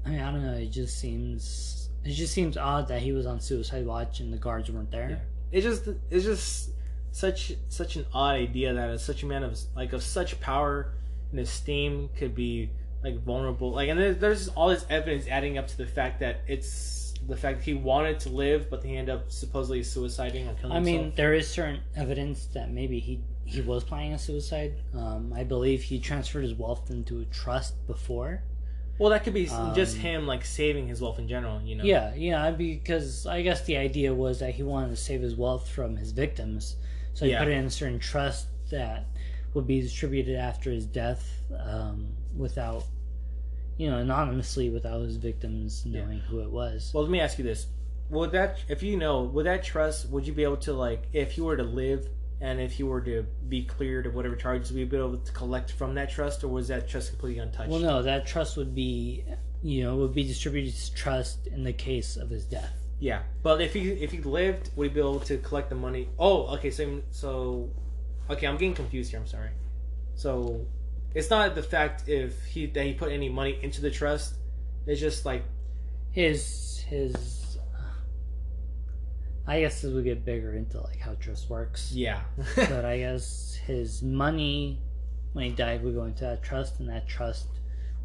I mean, I don't know, it just seems, it just seems odd that he was on suicide watch and the guards weren't there. Yeah. It's just it's just such such an odd idea that such a man of like of such power and esteem could be like vulnerable. Like, and there's, there's all this evidence adding up to the fact that it's the fact that he wanted to live, but he ended up supposedly suiciding or killing I mean, himself. there is certain evidence that maybe he he was planning a suicide. Um, I believe he transferred his wealth into a trust before. Well, that could be just Um, him like saving his wealth in general, you know. Yeah, yeah, because I guess the idea was that he wanted to save his wealth from his victims, So he Yeah. put it in a certain trust that would be in a certain trust that would be distributed after his death um, without, you know, anonymously without his victims knowing who it was. Well, let me ask you this: Would that, if you know, would that trust, would you be able to like, if you were to live and if you were to be cleared of whatever charges, would you be able to collect from that trust, or was that trust completely untouched? Well, no, that trust would be, you know, would be distributed as trust in the case of his death. Yeah, but if he if he lived, would he be able to collect the money? Oh, okay. So so, okay, I'm getting confused here. I'm sorry. So, it's not the fact if he that he put any money into the trust. It's just like His his. I guess as we get bigger into like how trust works, yeah, but I guess his money when he died would go into that trust, and that trust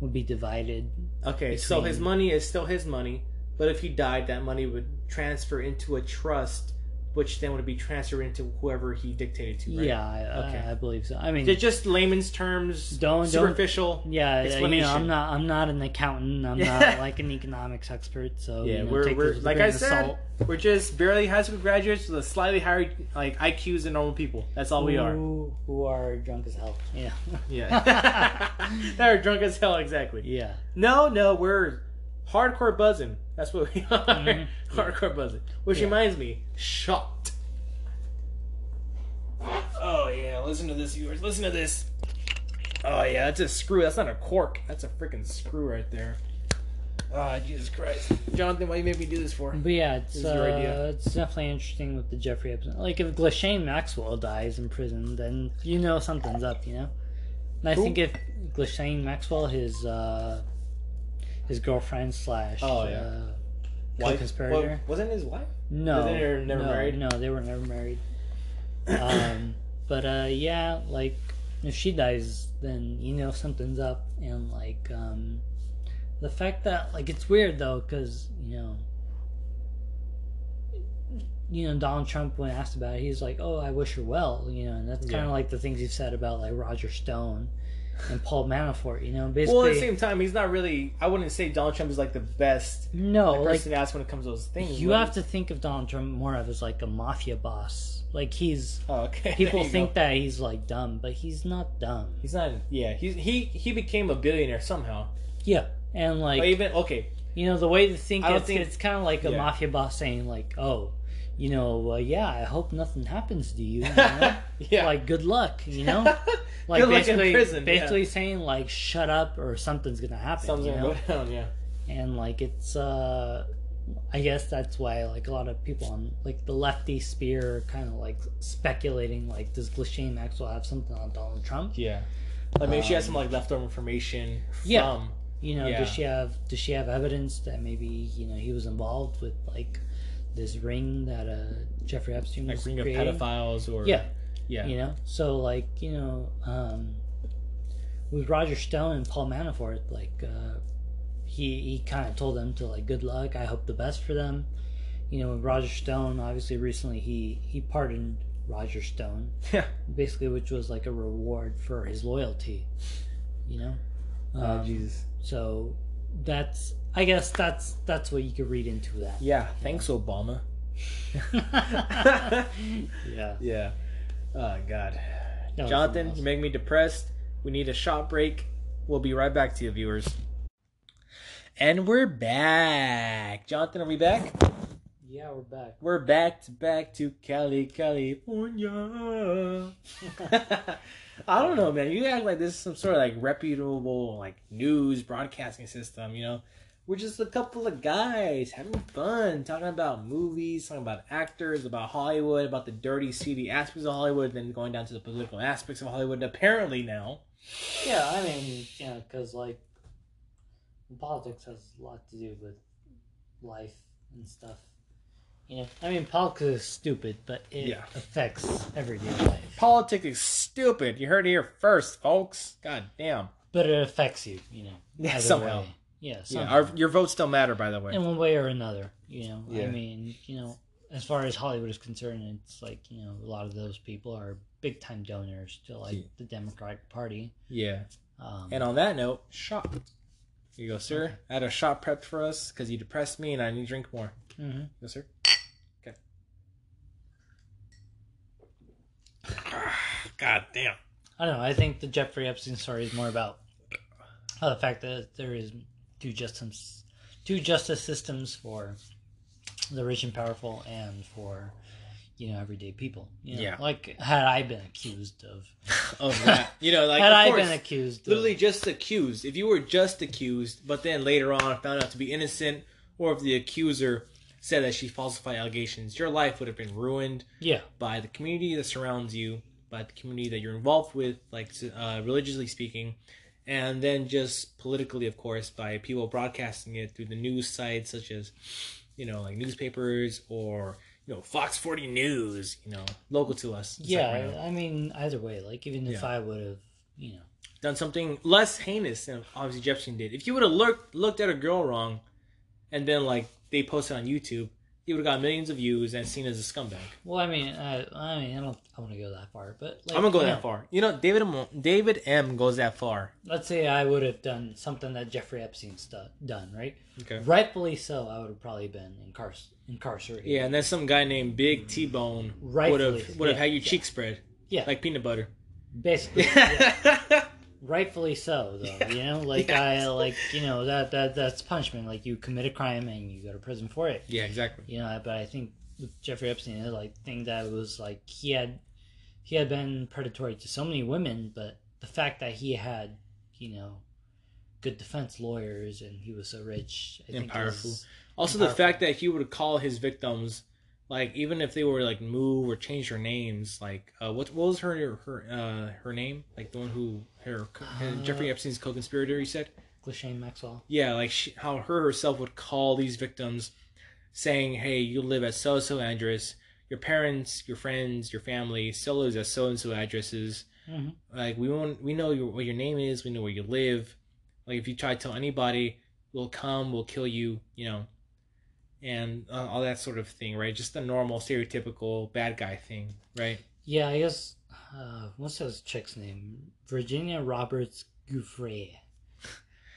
would be divided. okay. So his money is still his money, but if he died, that money would transfer into a trust, which then would be transferred into whoever he dictated to. Right? Yeah, I, Okay. I, I believe so. I mean, They're just layman's terms, Don't- don't- superficial. yeah, you know, explanation. I'm not I'm not an accountant. I'm not like an economics expert. So Yeah, you know, we're, we're this with a like I said, salt. we're just barely high school graduates with a slightly higher like IQs than normal people. That's all we are. Who, who are drunk as hell. Yeah. Yeah, they're drunk as hell. Exactly. yeah. No, no, we're hardcore buzzing. That's what we are. Mhm. Hardcore buzzing. Which Yeah. reminds me, shot. Oh yeah, listen to this, viewers. Listen to this. Oh yeah, that's a screw. That's not a cork. That's a freaking screw right there. Ah, Jesus Christ, Jonathan, why you make me do this for? But yeah, it's This your uh, idea. it's definitely interesting with the Jeffrey Epstein. Like if Ghislaine Maxwell dies in prison, then you know something's up, you know. And I Who? think if Ghislaine Maxwell, his uh, his girlfriend slash Oh, yeah. uh, Wife? co-conspirator. Wa- wasn't his wife? No, They were never no, married? No, they were never married. um, but uh, yeah, like if she dies, then you know something's up, and like um, the fact that like it's weird though, because you know, you know Donald Trump when asked about it, he's like, "Oh, I wish her well," you know, and that's kind of Yeah. like the things you've said about like Roger Stone and Paul Manafort, you know, basically. Well, at the same time, he's not really. I wouldn't say Donald Trump is like the best no, like person to ask when it comes to those things. you have to think of Donald Trump more of as like a mafia boss. Like he's Oh, okay. people think go. that he's like dumb, but he's not dumb. he's not. Yeah, he's he he became a billionaire somehow. Yeah, and like But even okay, you know the way to think I it's think- it's kind of like a yeah. mafia boss saying like, oh, you know, uh, yeah, I hope nothing happens to you. you know? yeah, Like good luck, you know. Like Good luck in basically, prison, yeah. basically saying like, shut up or something's gonna happen. something's you gonna go down. Yeah, and like it's uh i guess that's why like a lot of people on like the lefty sphere are kind of like speculating like does Ghislaine maxwell have something on donald trump yeah. Like maybe she has some Um, like leftover information from. yeah. you know Yeah. does she have does she have evidence that maybe you know he was involved with like this ring that uh jeffrey epstein Like was ring of pedophiles or yeah. Yeah. You know? So like you know um with roger stone and paul manafort like uh he he kind of told them to like good luck. I hope the best for them. You know with roger stone obviously recently he he pardoned roger stone. Yeah. basically which was like a reward for his loyalty. You know? Oh Um, Jesus. so that's i guess that's that's what you could read into that Yeah. Thanks, Obama. yeah Yeah. Oh God. Jonathan, you make me depressed. We need a shot break. We'll be right back to you, viewers. And we're back. Jonathan, are we back? yeah we're back We're back to back to Cali, California. I don't know, man. You act like this is some sort of like reputable like news broadcasting system, you know? We're just a couple of guys having fun, talking about movies, talking about actors, about Hollywood, about the dirty, seedy aspects of Hollywood, then going down to the political aspects of Hollywood. Apparently now, Yeah, I mean, you know, because like politics has a lot to do with life and stuff. You know, I mean, politics is stupid, but it Yeah. affects everyday life. politics is stupid. You heard it here first, folks. God damn. But it affects you, you know, Yeah, somehow. way. Yeah, Yeah, our, your votes still matter, by the way. in one way or another. You know, Yeah. I mean, you know, as far as Hollywood is concerned, it's like you know, a lot of those people are big time donors to like Yeah. the Democratic Party. Yeah. Um, And on that note, shot. Here you go, sir. I had a shot prepped for us because you depressed me and I need to drink more. mhm. Yes, sir. Okay. God damn. I don't know. I think the Jeffrey Epstein story is more about uh, the fact that there is two justice, two justice systems for the rich and powerful, and for you know everyday people. You know? Yeah. Like had I been accused of, Of that, you know, like had I course, been accused, literally of, just accused. If you were just accused, but then later on found out to be innocent, or if the accuser said that she falsified allegations, your life would have been ruined yeah, by the community that surrounds you, by the community that you're involved with, like uh, religiously speaking, and then just politically, of course, by people broadcasting it through the news sites such as, you know, like newspapers or you know Fox 40 News, you know, local to us. Like, yeah. right, I mean, either way, like even if Yeah. I would have, you know, done something less heinous than obviously Jepstein did. If you would have looked looked at a girl wrong, and then like they posted on YouTube, you would have got millions of views and seen as a scumbag. well, I mean, I, I mean, I don't, I want to go that far, but like, I'm gonna go that know, far. You know, David M. David M. goes that far. Let's say I would have done something that Jeffrey Epstein's stu- done, right? Okay. Rightfully so, I would have probably been incar- incarcerated. Yeah, and then some guy named Big T Bone would have would have yeah, had your yeah. cheek spread yeah, like peanut butter. basically. yeah. Rightfully so, though. You know, like Yeah. I like you know that that that's punishment. Like you commit a crime and you go to prison for it. yeah, exactly. You know, but I think with Jeffrey Epstein, I like think that it was like he had he had been predatory to so many women, but the fact that he had you know good defense lawyers and he was so rich I And think powerful. Also, And the powerful. fact that he would call his victims, like even if they were like move or change their names, like uh, what what was her her uh, her name? Like the one who her Uh, Jeffrey Epstein's co-conspirator. You said. Ghislaine Maxwell. Yeah, like she, how her herself would call these victims, saying, "Hey, you live at so so address. Your parents, your friends, your family still lives at so and so addresses. Mhm. Like we won't, we know your, what your name is. We know where you live. Like if you try to tell anybody, we'll come, we'll kill you. You know, and uh, all that sort of thing, right? Just the normal stereotypical bad guy thing, right? Yeah, I guess. Uh, what's this chick's name? Virginia Roberts Giuffre.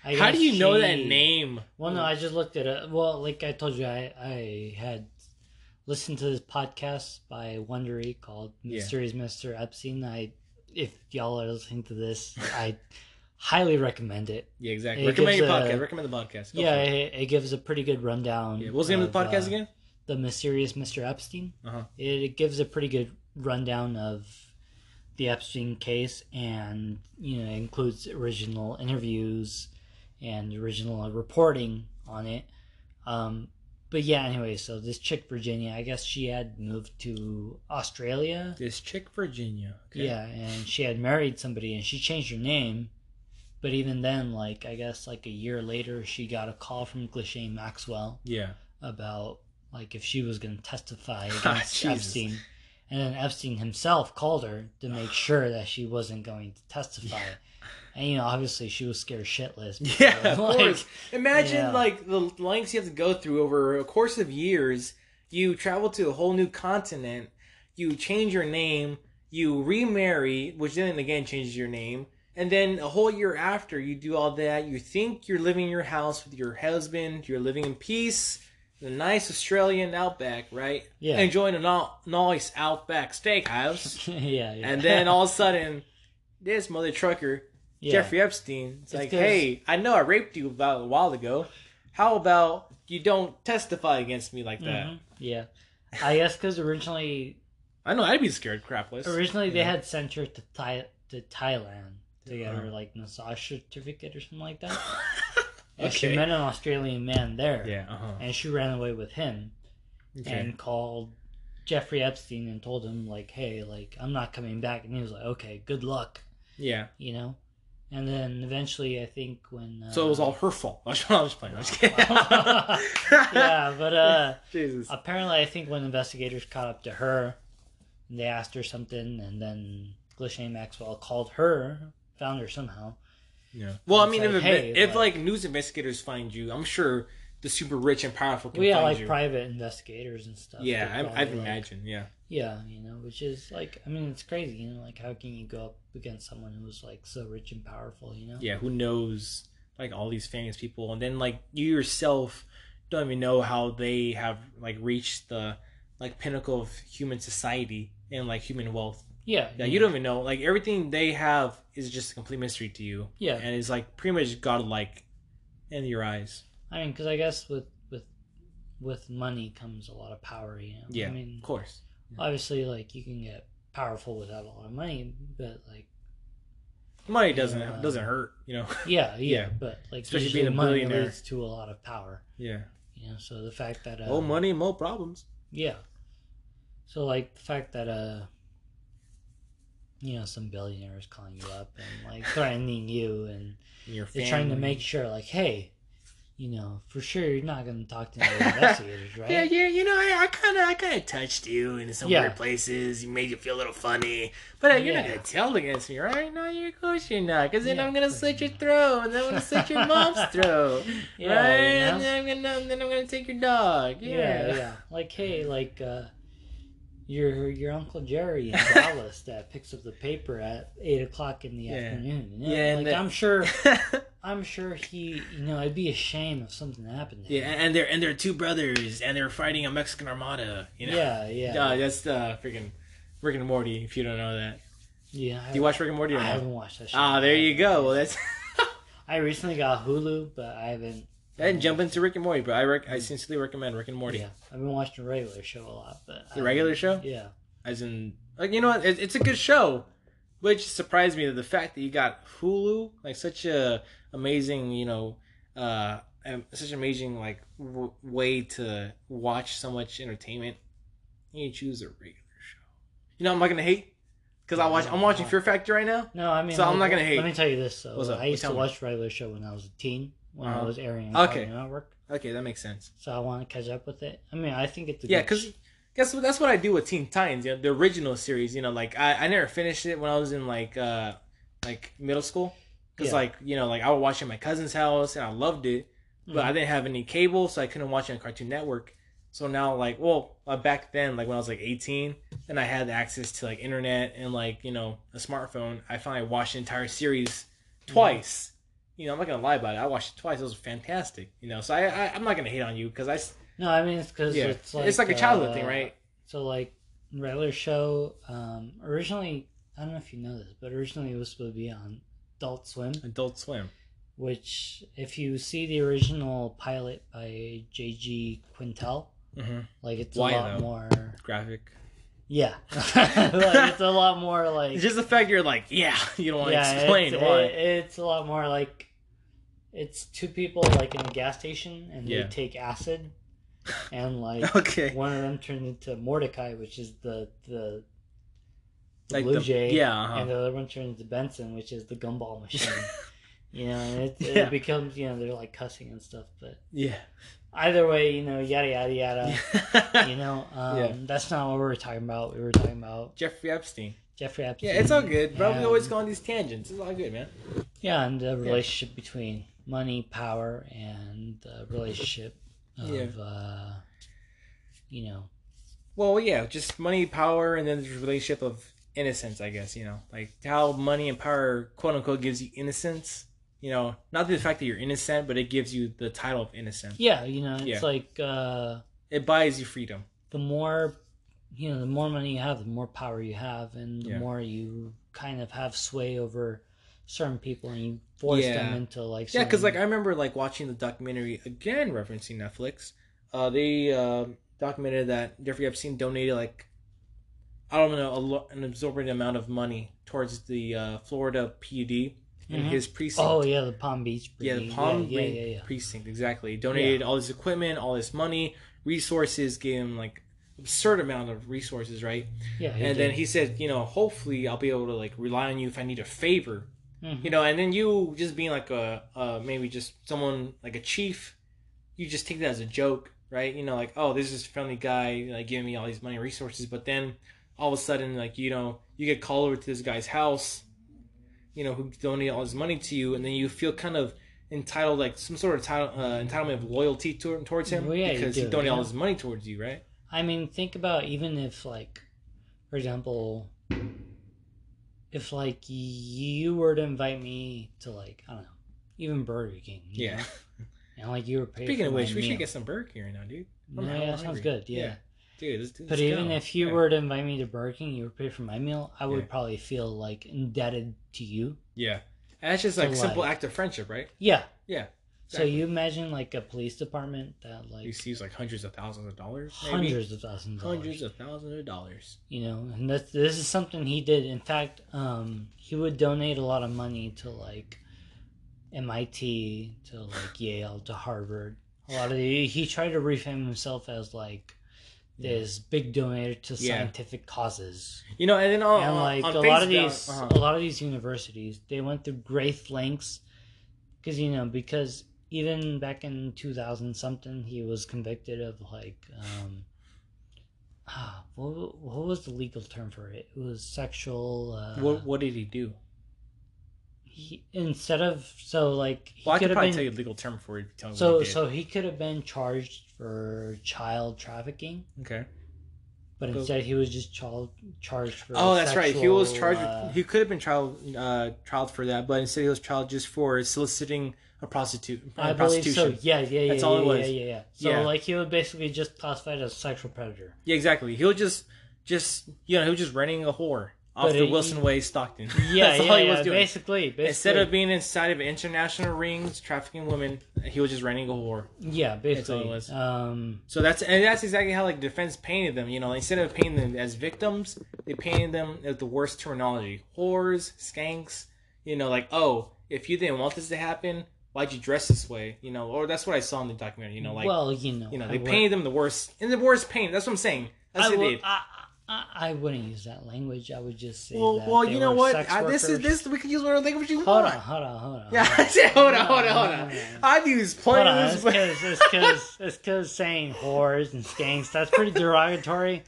How do you know that name? Well, no, I just looked at it. Well, like I told you, I I had listened to this podcast by Wondery called Yeah. Mr. Epstein. I, if y'all are listening to this, I highly recommend it. Yeah, exactly. It Recommend your gives a- podcast. Recommend the podcast. Go yeah, it. it, it gives a pretty good rundown. yeah. What was the name of the podcast uh, again? The Mysterious Mr. Epstein. Uh-huh. It, it gives a pretty good rundown of the Epstein case, and you know includes original interviews and original reporting on it. Um, but yeah, anyway, so this chick Virginia, I guess she had moved to Australia. This chick Virginia. Okay. Yeah, and she had married somebody, and she changed her name. But even then, like I guess like a year later, she got a call from Ghislaine Maxwell Yeah. about like if she was going to testify against Epstein, and then Epstein himself called her to make sure that she wasn't going to testify. And you know, obviously, she was scared shitless. Yeah, of like, course. Imagine yeah. like the lengths you have to go through over a course of years. You travel to a whole new continent. You change your name. You remarry, which then again changes your name. And then a whole year after you do all that, you think you're living in your house with your husband. You're living in peace, in a nice Australian outback, right? Yeah. Enjoying a no- nice outback steakhouse. yeah, yeah. and then all of a sudden, this mother trucker yeah. Jeffrey Epstein. It's, It's like, 'cause- hey, I know I raped you about a while ago. How about you don't testify against me like that? Mhm, Yeah, I guess because originally, I know I'd be scared crapless. originally they had sent her to Thai to Thailand to get her Uh-huh. like massage certificate or something like that. And okay. she met an Australian man there. yeah. Uh huh. and she ran away with him Okay. and called Jeffrey Epstein and told him like, "Hey, like I'm not coming back," and he was like, "Okay, good luck," yeah. you know. And then eventually, I think when uh, So it was all her fault. I was just playing. I was just kidding. yeah, but uh, Jesus. apparently, I think when investigators caught up to her, they asked her something, and then Ghislaine Maxwell called her, found her somehow. Yeah. Well, I mean, like, if, hey, if like- like news investigators find you, I'm sure the super rich and powerful can Well, yeah, find like you. private investigators and stuff. yeah, They I, probably, I'd like- imagine. Yeah. Yeah, you know, which is like, I mean, it's crazy, you know, like how can you go up against someone who's like so rich and powerful, you know? yeah, who knows like all these famous people, and then like you yourself don't even know how they have like reached the like pinnacle of human society and like human wealth. Yeah, Yeah, you don't even know. Like everything they have is just a complete mystery to you, Yeah, and it's like pretty much godlike in your eyes. I mean, because I guess with with with money comes a lot of power. You know. Yeah, I mean, of course. obviously, like you can get powerful without a lot of money, but like, Money doesn't Yeah. doesn't hurt, you know. yeah, yeah, Yeah. but like, Especially being a money billionaire. leads to a lot of power. Yeah. You know, so the fact that uh, Oh, money, more problems. Yeah. So like the fact that uh you know some billionaires calling you up and like threatening you and your they're trying to make sure like hey you know for sure you're not going to talk to any investigators right Yeah, yeah, you know, I, I kind of, I kind of touched you in some Yeah. weird places. You made you feel a little funny, but uh, you're not gonna tell against me, right? No, you're of course you're not, because then Yeah, I'm gonna of course slit your throat, and then I'm gonna slit your mom's throat, Yeah, right? you know? And then I'm gonna, then I'm gonna take your dog. yeah Yeah, yeah like hey like uh your your uncle Jerry in Dallas that picks up the paper at eight o'clock in the Yeah. afternoon. You know? Yeah, like I'm sure, I'm sure he, you know, it'd be a shame if something happened. Yeah, him. and they're and they're two brothers, and they're fighting a Mexican armada. You know? yeah, yeah, Yeah, that's uh, freaking Rick and Morty. If you don't know that, yeah. do you watch Rick and Morty or I no? haven't watched that. Ah, there you go. Well, that's. I recently got Hulu, but I haven't. I didn't jump into Rick and Morty, but I rec- I sincerely recommend Rick and Morty. Yeah, I've been watching the regular show a lot, but The regular show? Yeah, As in, like you know what? It, it's a good show, which surprised me that the fact that you got Hulu, like such a amazing, you know, uh, um, such an amazing like w- way to watch so much entertainment. You choose a regular show. You know, I'm not gonna hate because I watch. I'm watching Fear Factor right now. no, I mean, So I'm like, not gonna hate. Let me tell you this though. What's up? I used Tell to watch regular show when I was a teen, when Uh-huh. I was airing Okay. Cartoon Network. Okay, that makes sense. So I want to catch up with it. I mean, I think it's a Yeah, because guess what? That's what I do with Teen Titans. You know, the original series. You know, like I, I never finished it when I was in like uh like middle school. Because Yeah. like you know like I would watch it at my cousin's house and I loved it, but I Mhm. didn't have any cable, so I couldn't watch it on Cartoon Network. So now like well uh, back then like when I was like 18, then I had access to like internet and like you know a smartphone. I finally watched the entire series twice. You know I'm not gonna lie about it. I watched it twice. It was fantastic. You know, so I, I I'm not gonna hate on you because I s- no, I mean it's because yeah it's like it's like a childhood uh, thing, right? So like regular show, um, originally I don't know if you know this, but originally it was supposed to be on Adult Swim, Adult Swim. which if you see the original pilot by J.G. Quintel, Mm-hmm. like it's Why, a lot though? more. Graphic. Yeah, like, it's a lot more like It's just the fact you're like, yeah, you don't want to explain it's, why. it- it's a lot more like it's two people like in a gas station and Yeah. they take acid and like okay. one of them turned into Mordecai, which is the the, the Like Blue the- Jay, yeah, uh-huh. and the other one turned into Benson, which is the gumball machine. you know, and it, Yeah. it becomes you know they're like cussing and stuff, but Yeah. either way, you know, yada yada yada. you know, um, Yeah. that's not what we were talking about. We were talking about Jeffrey Epstein. Jeffrey Epstein. Yeah, it's all good, bro. We always go on these tangents. It's all good, man. Yeah, and the relationship between money, power, and the relationship of, Yeah. uh, you know, Well, yeah, just money, power, and then the relationship of innocence, I guess, you know. Like how money and power, quote unquote, gives you innocence. You know, not the fact that you're innocent, but it gives you the title of innocent. yeah, you know, it's Yeah. like uh, It buys you freedom. the more, you know, the more money you have, the more power you have, and the Yeah. more you kind of have sway over certain people, and you force Yeah. them into like, Yeah, because like I remember like watching the documentary again, referencing Netflix. Uh, they uh, documented that Jeffrey Epstein donated like I don't know a lo- an absorbent amount of money towards the uh, Florida PUD in Mhm. his precinct. oh yeah, the Palm Beach, yeah, the Palm yeah, yeah, yeah, precinct exactly. He donated all this equipment, all this money, resources, gave him like absurd amount of resources, right? yeah and then he said, you know, hopefully I'll be able to like rely on you if I need a favor Mhm. you know and then you just being like a uh maybe just someone like a chief you just take that as a joke right? You know like oh this is a friendly guy like giving me all these money resources but then all of a sudden like you know you get called over to this guy's house you know who donated all his money to you and then you feel kind of entitled like some sort of title, uh, entitlement of loyalty to, towards him Well, yeah, because he do, donated all his money towards you right? I mean, think about even if, like, for example, if like you were to invite me to like I don't know, even Burger King, you yeah know, and like you were paying. speaking for of which we meal. should get some burger here now dude I'm No, yeah, that sounds good. Yeah. Yeah. dude. Let's, let's But even go. if you Yeah. were to invite me to Burger King, you would pay for my meal. I would Yeah. probably feel like indebted to you. yeah, and that's just So, like a simple like- act of friendship, right? Yeah. Yeah. So you imagine like a police department that like receives like hundreds of thousands of dollars, maybe? hundreds of thousands of dollars. hundreds of thousands of dollars. you know and that's this is something he did in fact um he would donate a lot of money to like mit to like yale to harvard a lot of the, he tried to reframe himself as like this big donor to Yeah. scientific causes You know, and then on, and like on a lot of these uh-huh. a lot of these universities they went through great lengths because you know because even back in 2000 something he was convicted of like um ah, what, what was the legal term for it it was sexual uh, what what did he do? he, instead of so like he Well, I could probably been tell you the legal term for it. Tell me so he so he could have been charged for child trafficking okay. but So- instead he was just child charged for Oh, that's right. He was charged. uh, he could have been trial uh, trialed for that, but instead he was trialed just for soliciting a prostitute. I uh, believe so. prostitution. Yeah, yeah, yeah. That's yeah, all it yeah, was. Yeah, yeah, yeah. So Yeah. like he was basically just classified as a sexual predator. Yeah, exactly. He was just, just you know, he was just renting a whore off But the he- Wilson Way, Stockton. Yeah, That's yeah, all he yeah. was doing. Basically, basically, Instead of being inside of international rings trafficking women, he was just renting a whore. yeah, That's all basically. it was. Um, So that's and that's exactly how like defense painted them. You know, instead of painting them as victims, they painted them as the worst terminology: whores, skanks. You know, like oh, if you didn't want this to happen, why'd you dress this way? You know, or that's what I saw in the documentary. You know, like well, you know, you know, I they would- painted them the worst in the worst paint. That's what I'm saying. That's I, what they would, did. I, I, I wouldn't use that language. I would just say Well, well, you know what? I, this is this. We can use whatever language you Hold want. on, hold on, hold on. Yeah, hold I on. said, hold on, hold on, hold on. no, no. I've used Hold on, of it's this. because it's because it's because saying whores and skanks that's pretty derogatory.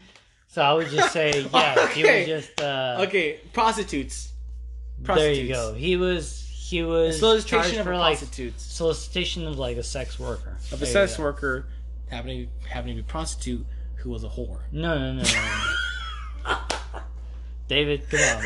So I would just say, yeah, he was just uh, Okay, prostitutes. There you go. He was he was charged Solicitation of for like prostitutes. solicitation of like a sex worker. Of a There you sex go. worker having to, having to be a prostitute who was a whore. No, no, no, no. no. David, come on.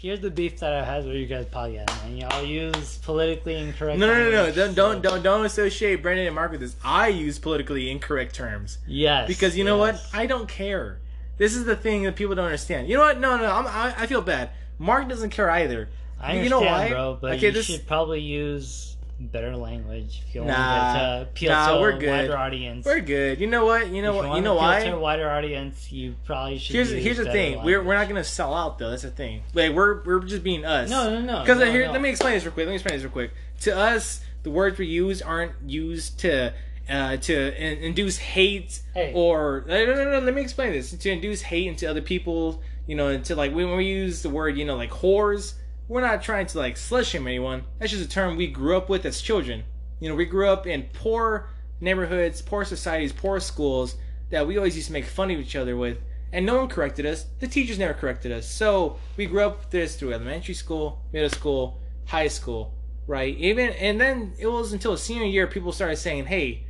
Here's the beef that I had with you guys podcast, man. Y'all use politically incorrect. No, no, no, no! language, Don't, so- don't, don't, don't associate Brandon and Mark with this. I use politically incorrect terms Yes. because you know what? I don't care. This is the thing that people don't understand. You know what? No, no, I'm, I, I feel bad. Mark doesn't care either. I you know why? bro, but Okay, you this- should probably use better language if you Nah, to get to appeal nah, to we're a good. wider audience. We're good. You know what? You know what? You want know why? To a wider audience, you probably should. Here's here's the thing. We're we're not gonna sell out though. That's the thing. Like we're we're just being us. No, no, no. Because no, here, no. let me explain this real quick. Let me explain this real quick. To us, the words we use aren't used to uh, to in, induce hate Hey. or no, no, no, no. Let me explain this. To induce hate into other people, you know, into like when we use the word, you know, like whores. We're not trying to like slut shame anyone. That's just a term we grew up with as children. You know, we grew up in poor neighborhoods, poor societies, poor schools that we always used to make fun of each other with, and no one corrected us. The teachers never corrected us. So we grew up this through elementary school, middle school, high school, right? Even and then it was until senior year people started saying, "Hey,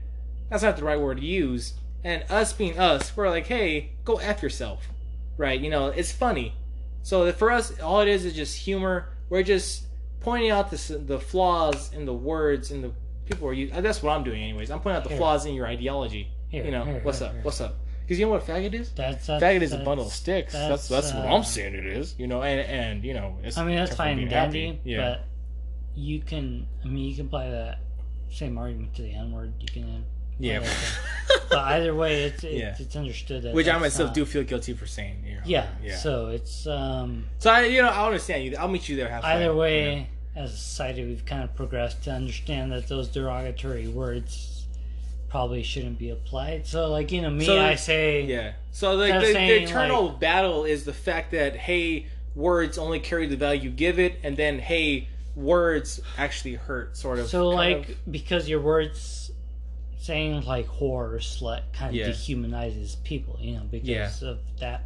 that's not the right word to use." And us being us, we're like, "Hey, go f yourself," right? You know, it's funny. So for us, all it is is just humor. We're just pointing out the the flaws in the words and the people are using. That's what I'm doing, anyways. I'm pointing out the Here. flaws in your ideology. Here, you know, here, what's up? What's up? Because you know what faggot is? That's, that's Faggot is a that's- bundle of sticks. That's that's, what uh, I'm saying it is. You know, and and you know, it's I mean, that's fine and happy. dandy, Yeah. but you can. I mean, you can apply that same argument to the N word. You can. Yeah. but either way, it's it's, Yeah. it's understood that. Which I myself not- do feel guilty for saying. You know, Yeah, Yeah. So it's um. So I, you know, I understand you. I'll meet you there halfway. Either way, you know. as a society, we've kind of progressed to understand that those derogatory words probably shouldn't be applied. So, like you know, me, So, I say, Yeah. So like the, of the eternal like- battle is the fact that hey, words only carry the value you give it, and then hey, words actually hurt. Sort of. so like of- because your words saying like whore or slut kind of Yeah. dehumanizes people, you know, because Yeah. of that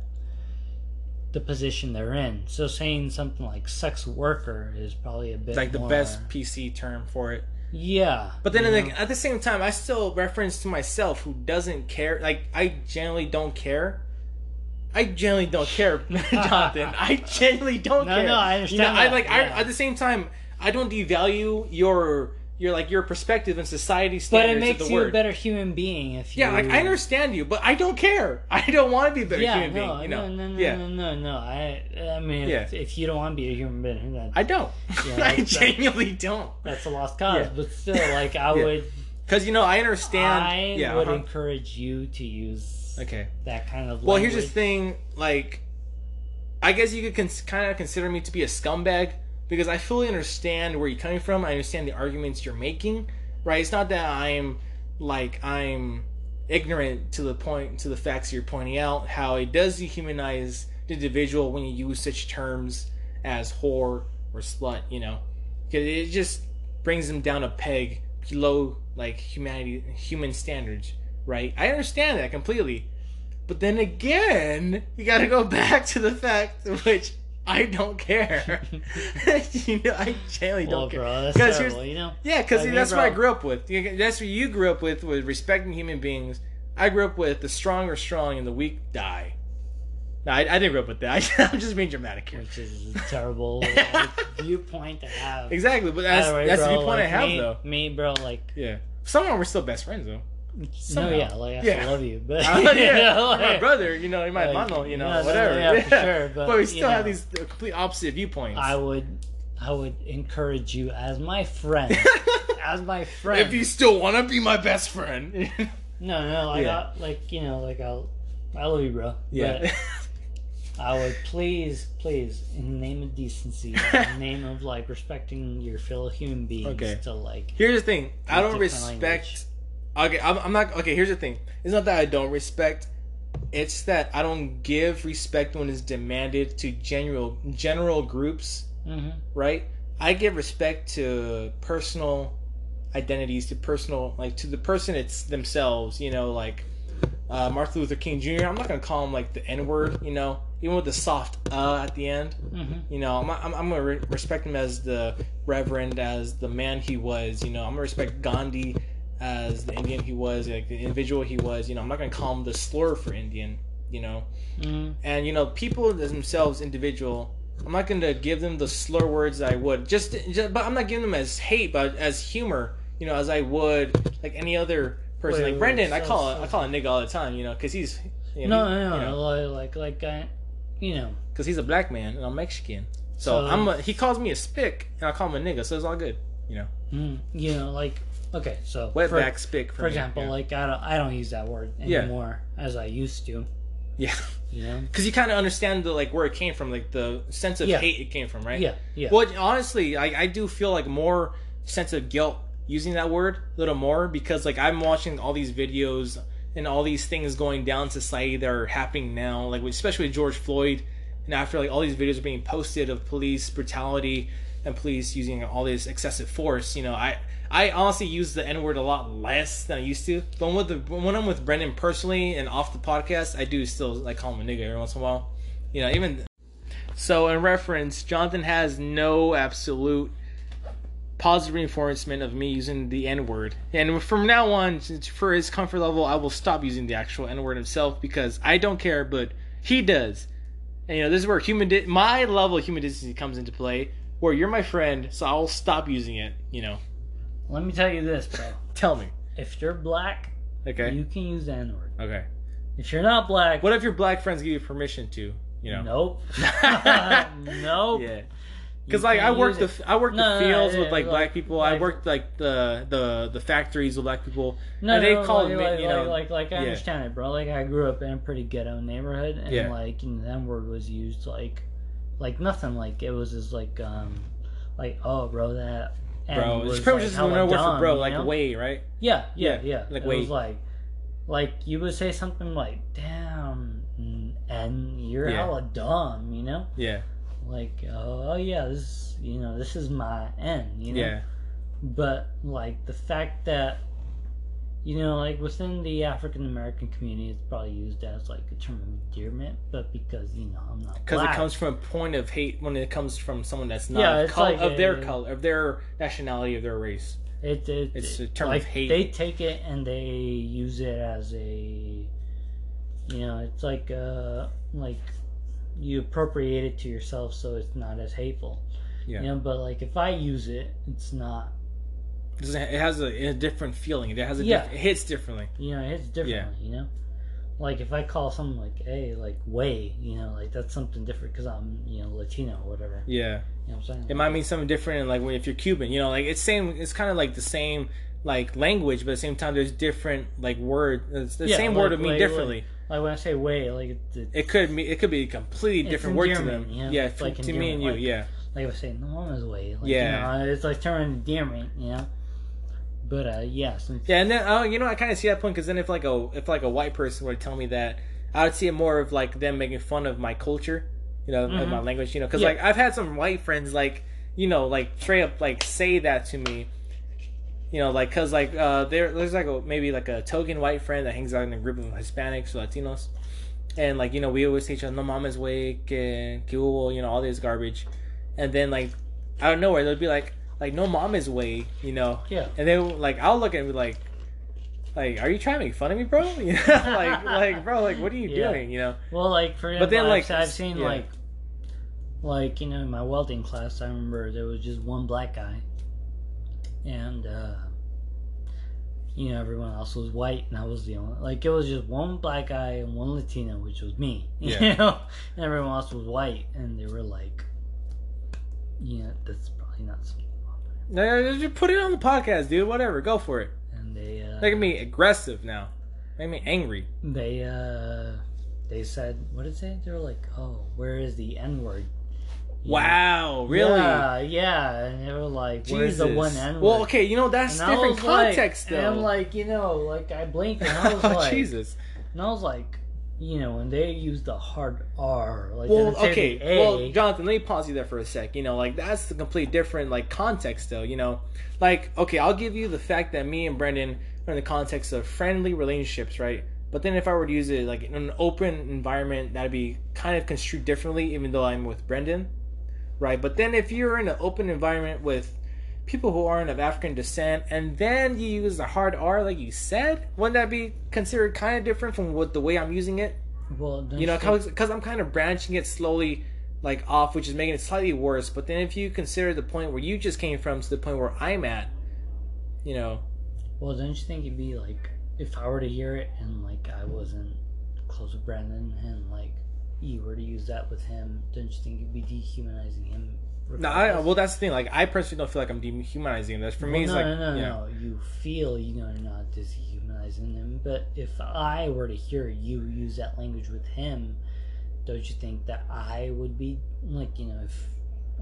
the position they're in. So saying something like sex worker is probably a bit like the more- best PC term for it. Yeah, But then know? at the same time, I still reference to myself who doesn't care. Like I generally don't care. I generally don't care, Jonathan. I generally don't No, care. no, I understand You know, I like. yeah. I, at the same time, I don't devalue your your like your perspective and society standards. But it makes you word. a better human being if you. yeah, like I understand you, but I don't care. I don't want to be a better Yeah, human no, being. You know? no, no, no, yeah, no, no, no. I, I mean, if, Yeah. if you don't want to be a human being, then I don't. Yeah, I genuinely don't. that's a lost cause. Yeah. But still, like I would, Because you know, I understand. I would uh-huh. encourage you to use Okay. that kind of. Well, here's the thing. Like, I guess you could cons- kind of consider me to be a scumbag because I fully understand where you're coming from. I understand the arguments you're making. Right? It's not that I'm like I'm ignorant to the point to the facts you're pointing out. How it does dehumanize the individual when you use such terms as whore or slut. You know, because it just brings them down a peg below like humanity, human standards. Right? I understand that completely. But then again, you got to go back to the fact which I don't care. you know, I genuinely Well, don't care. bro, that's terrible. You know. Yeah, because that's what. I grew up with. That's what you grew up with, with respecting human beings. I grew up with the strong are strong and the weak die. No, I, I didn't grow up with that. I, am just being dramatic here. Which is a terrible like, viewpoint to have. Exactly, but that's, way, that's the bro, viewpoint like, I have, me, though. Me, bro, like Yeah. Somehow we're still best friends, though. Somehow. no, yeah, like I Yeah. still love you, but Uh, you yeah, know, my brother, you know, my like, mano, you know, yeah, no, whatever. yeah, for sure, but, we you still have know. these uh, complete opposite viewpoints. I would, I would encourage you as my friend, as my friend. if you still want to be my best friend. no, no, like, Yeah. I, like you know, like I'll, I love you, bro. yeah. But I would please, please, in the name of decency, in the name of like respecting your fellow human beings, Okay. to like Here's the thing. I don't different respect. Okay, I'm, I'm not. Okay, here's the thing. It's not that I don't respect. It's that I don't give respect when it's demanded to general general groups. hmm Right. I give respect to personal identities, to personal like to the person it's themselves. You know, like uh, Martin Luther King Jr. I'm not gonna call him like the N word. You know, even with the soft uh at the end. hmm You know, I'm, I'm, I'm gonna re- respect him as the reverend, as the man he was. You know, I'm gonna respect Gandhi as the Indian he was, like the individual he was. You know, I'm not gonna call him the slur for Indian. You know, hmm and you know, people as themselves, individual. I'm not gonna give them the slur words I would just, just, but I'm not giving them as hate, but as humor. You know, as I would like any other person. Wait, like wait, Brendan, I call so- I call a nigga all the time. You know, because he's you No, know, no, no, you know, like, like, like, I, you know, because he's a black man and I'm Mexican. So, So- I'm a, he calls me a spick and I call him a nigga, so it's all good. You know, mm, you know, like, okay, so wetback for, for me, example, yeah. like I don't, I don't use that word Yeah. anymore as I used to. yeah, You know, because you kind of understand the like where it came from, like the sense of Yeah. hate it came from, right? yeah, yeah. Well, honestly, I, I do feel like more sense of guilt using that word a little more because like I'm watching all these videos and all these things going down in society that are happening now, like especially with George Floyd, and after like all these videos are being posted of police brutality and police using all this excessive force, you know, I I honestly use the N word a lot less than I used to. But with the when I'm with Brendan personally and off the podcast, I do still like call him a nigga every once in a while. You know, even so, in reference, Jonathan has no absolute positive reinforcement of me using the N word. And from now on, for his comfort level, I will stop using the actual N word himself because I don't care, but he does. And you know, this is where human di- my level of human decency comes into play. Where you're my friend, so I'll stop using it. You know, Let me tell you this, bro. tell me. If you're black, Okay. you can use the N word. Okay. If you're not black, What if your black friends give you permission to? You know. nope, nope. Yeah. Because like I worked the. I worked No, the no, no, fields with like, like- black people. I worked like the the the factories with black people. No, and they no, call like, it, like, you know, like, like, like, I yeah. understand it, bro. Like, I grew up in a pretty ghetto neighborhood, and Yeah. like, you know, that word was used like, like nothing. Like, it was just like, um, like, oh, bro, that. Bro. was, It's probably like, just another word for bro, you like know? way, right? Yeah, yeah, Yeah, yeah. like it wait. was like, like you would say something like, "Damn," and you're Yeah. hella dumb, you know? Yeah, Like, oh, oh yeah, this, you know, this is my end you know? yeah, but like the fact that you know like within the african american community it's probably used as like a term of endearment but because you know i'm not because it comes from a point of hate when it comes from someone that's not Yeah, of, it's like of their a- color, of their nationality, of their race. it, it, it's a term of like, hate. they take it and they use it as a you know it's like uh like you appropriate it to yourself so it's not as hateful Yeah. you know but like if i use it it's Doesn't it has a, a different feeling? It has a Yeah. diff- it hits differently. You know, it's differently. You know, like if I call someone like, "Hey, like way," you know, like that's something different because I'm you know Latino or whatever. Yeah, You know what I'm saying? it might mean something different. And like when if you're Cuban, you know, like it's same. It's kind of like the same like language, but at the same time, there's different like word. Uh, it's the Yeah, same like- word would mean like- differently. Like when I say "way," like it, it, It could be it could be a completely different word to them. you know? Yeah, It's like to me and you. like- yeah, like I was saying, "No mama's way." Like, Yeah. you know, it's like term endearment, you know. But uh, yeah, since yeah, and then oh, you know, I kind of see that point because then if like a if like a white person were to tell me that, I would see it more of like them making fun of my culture, you know, of Mhm. my language, you know, because Yeah. like I've had some white friends like you know like straight up like say that to me. You know, like, cause like uh, there, there's like a maybe like a token white friend that hangs out in a group of Hispanics or Latinos, and like you know we always teach them no mama's way, que, que hubo, you know, all this garbage, and then like out of nowhere they'll be like, like no mama's way, you know, yeah, and then like I'll look at him like, like, are you trying to make fun of me, bro? You know, like, like, bro, like, what are you Yeah. doing? You know? Well, like for But then, example, like, I've, I've seen yeah. like, like you know, in my welding class, I remember there was just one black guy, and uh, you know everyone else was white, and I was the only. Like it was just one black guy and one Latino, which was me. Yeah. You know, and everyone else was white, and they were like, yeah, that's probably not something. No, just put it on the podcast, dude. Whatever, go for it. And they uh, Making me aggressive now, making me angry. they uh, they said, what did they say? They were like, oh, where is the N word? Wow, really? Yeah, yeah, and they were like, "Where's the one N word?" Well, okay, you know that's And different was like- context, And I'm like, you know, like I blinked and I was oh, like, Jesus. and I was like, you know, and they use the hard R, like Well, okay. A, Well, Jonathan, let me pause you there for a sec. You know, like that's the complete different like context, though. You know, like okay, I'll give you the fact that me and Brendan are in the context of friendly relationships, right? But then if I were to use it like in an open environment, that'd be kind of construed differently, even though I'm with Brendan, right? But then if you're in an open environment with people who aren't of African descent, and then you use the hard R, like you said, wouldn't that be considered kind of different from what the way I'm using it? well, don't you know because i'm kind of branching it slowly like off which is making it slightly worse but then if you consider the point where you just came from to the point where i'm at you know well, don't you think it'd be like if I were to hear it and like I wasn't close with Brandon and like you were to use that with him, don't you think it'd be dehumanizing him? No I, well that's the thing like i personally don't feel like i'm dehumanizing this for me Well, it's no, like no, no, you no, know, You feel you know you're not dehumanizing him, but if I were to hear you use that language with him, don't you think that I would be like you know if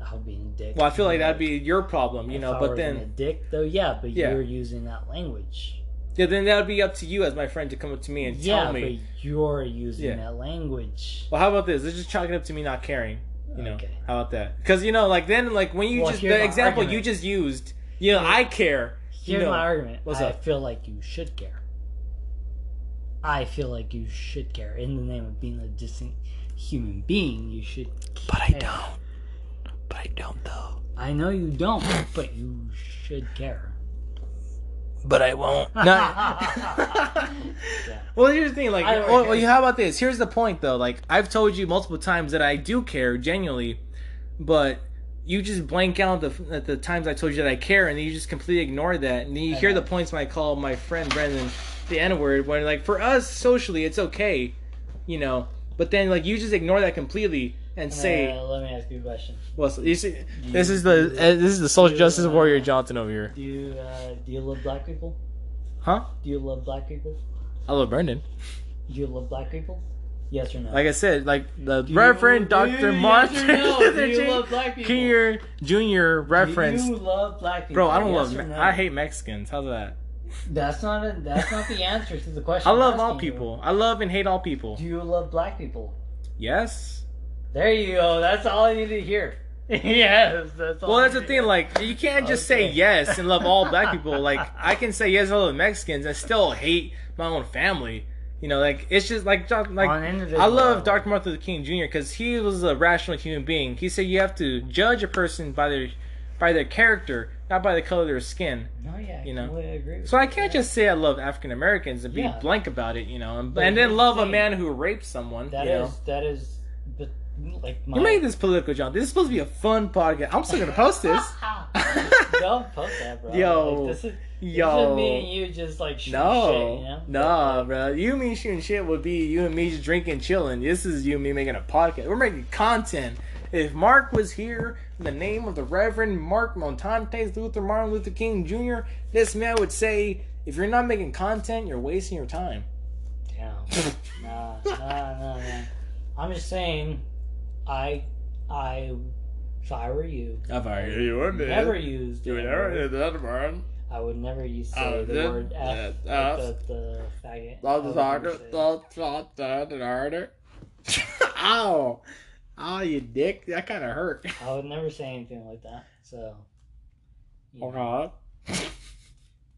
I would be a dick? well i feel like that'd be your problem you know I but being a then dick though, yeah, but Yeah. you're using that language. yeah then that would be up to you as my friend to come up to me and yeah, tell me but you're using Yeah. that language. well how about this let's just chalk it up to me not caring you know Okay. how about that because you know like then like when you Well, just the my example you just used you know Here- i care you Here's know my argument. What's I up? feel like you should care. I feel like you should care. In the name of being a decent human being, you should but i don't but i don't though I know you don't, but you should care. but I won't. No. Well, here's the thing. Like, I well, well, how about this? Here's the point, though. Like, I've told you multiple times that I do care genuinely, but you just blank out the the times I told you that I care, and then you just completely ignore that. And then you I hear know. the points when I call my friend Brendan the N word. When like for us socially, it's okay, you know. But then like you just ignore that completely and say, Uh, let me ask you a question. "Well, so you see, this is the uh, this is the social justice warrior Johnson over here, Do you uh, do you love black people? huh?" Do you love black people? I love Brendan. Do you love black people? Yes or no? Like I said, like the Do Reverend you- Dr. yes Martin or no? Do you King love black people? Jr. Jr. reference. Do you love black people? Bro, I don't Yes love. Me- no? I hate Mexicans. How's that? That's not a, that's not the answer to the question. I love all asking you. people. I love and hate all people. Do you love black people? Yes. There you go. That's all I need to hear. yes, that's all. Well, that's the thing. Like, you can't just say yes and love all black people. Like, I can say yes, I love Mexicans. I still hate my own family. You know, like it's just like like On an individual I love. Dr. Martin Luther King Jr. because he was a rational human being. He said you have to judge a person by their by their character, not by the color of their skin. No, yeah, you know. completely agree. with So I can't just say I love African Americans and be Yeah. blank about it, you know, and, and then the love a man who raped someone. That you is know? that is, like my. You made this political, John. This is supposed to be a fun podcast. I'm still gonna post this. don't post that, bro. Yo, like, this is, this Yo. is me and you just like shooting No, shit, you know? no, bro. You and me shooting shit would be you and me just drinking, chilling. This is you and me making a podcast. We're making content. If Mark was here in the name of the Reverend Mark Montantes Luther Martin Luther King Jr., this man would say, if you're not making content, you're wasting your time. Damn. nah, nah, nah, nah. I'm just saying, I, I, if I were you, If I were you would never use the word. that, man. I would never use say Oh, the then, word F, uh, like F. the, the faggot. I Don't would talk it. Don't talk that and harder. Ow. Ow, you dick. That kind of hurt. I would never say anything like that. So, Okay.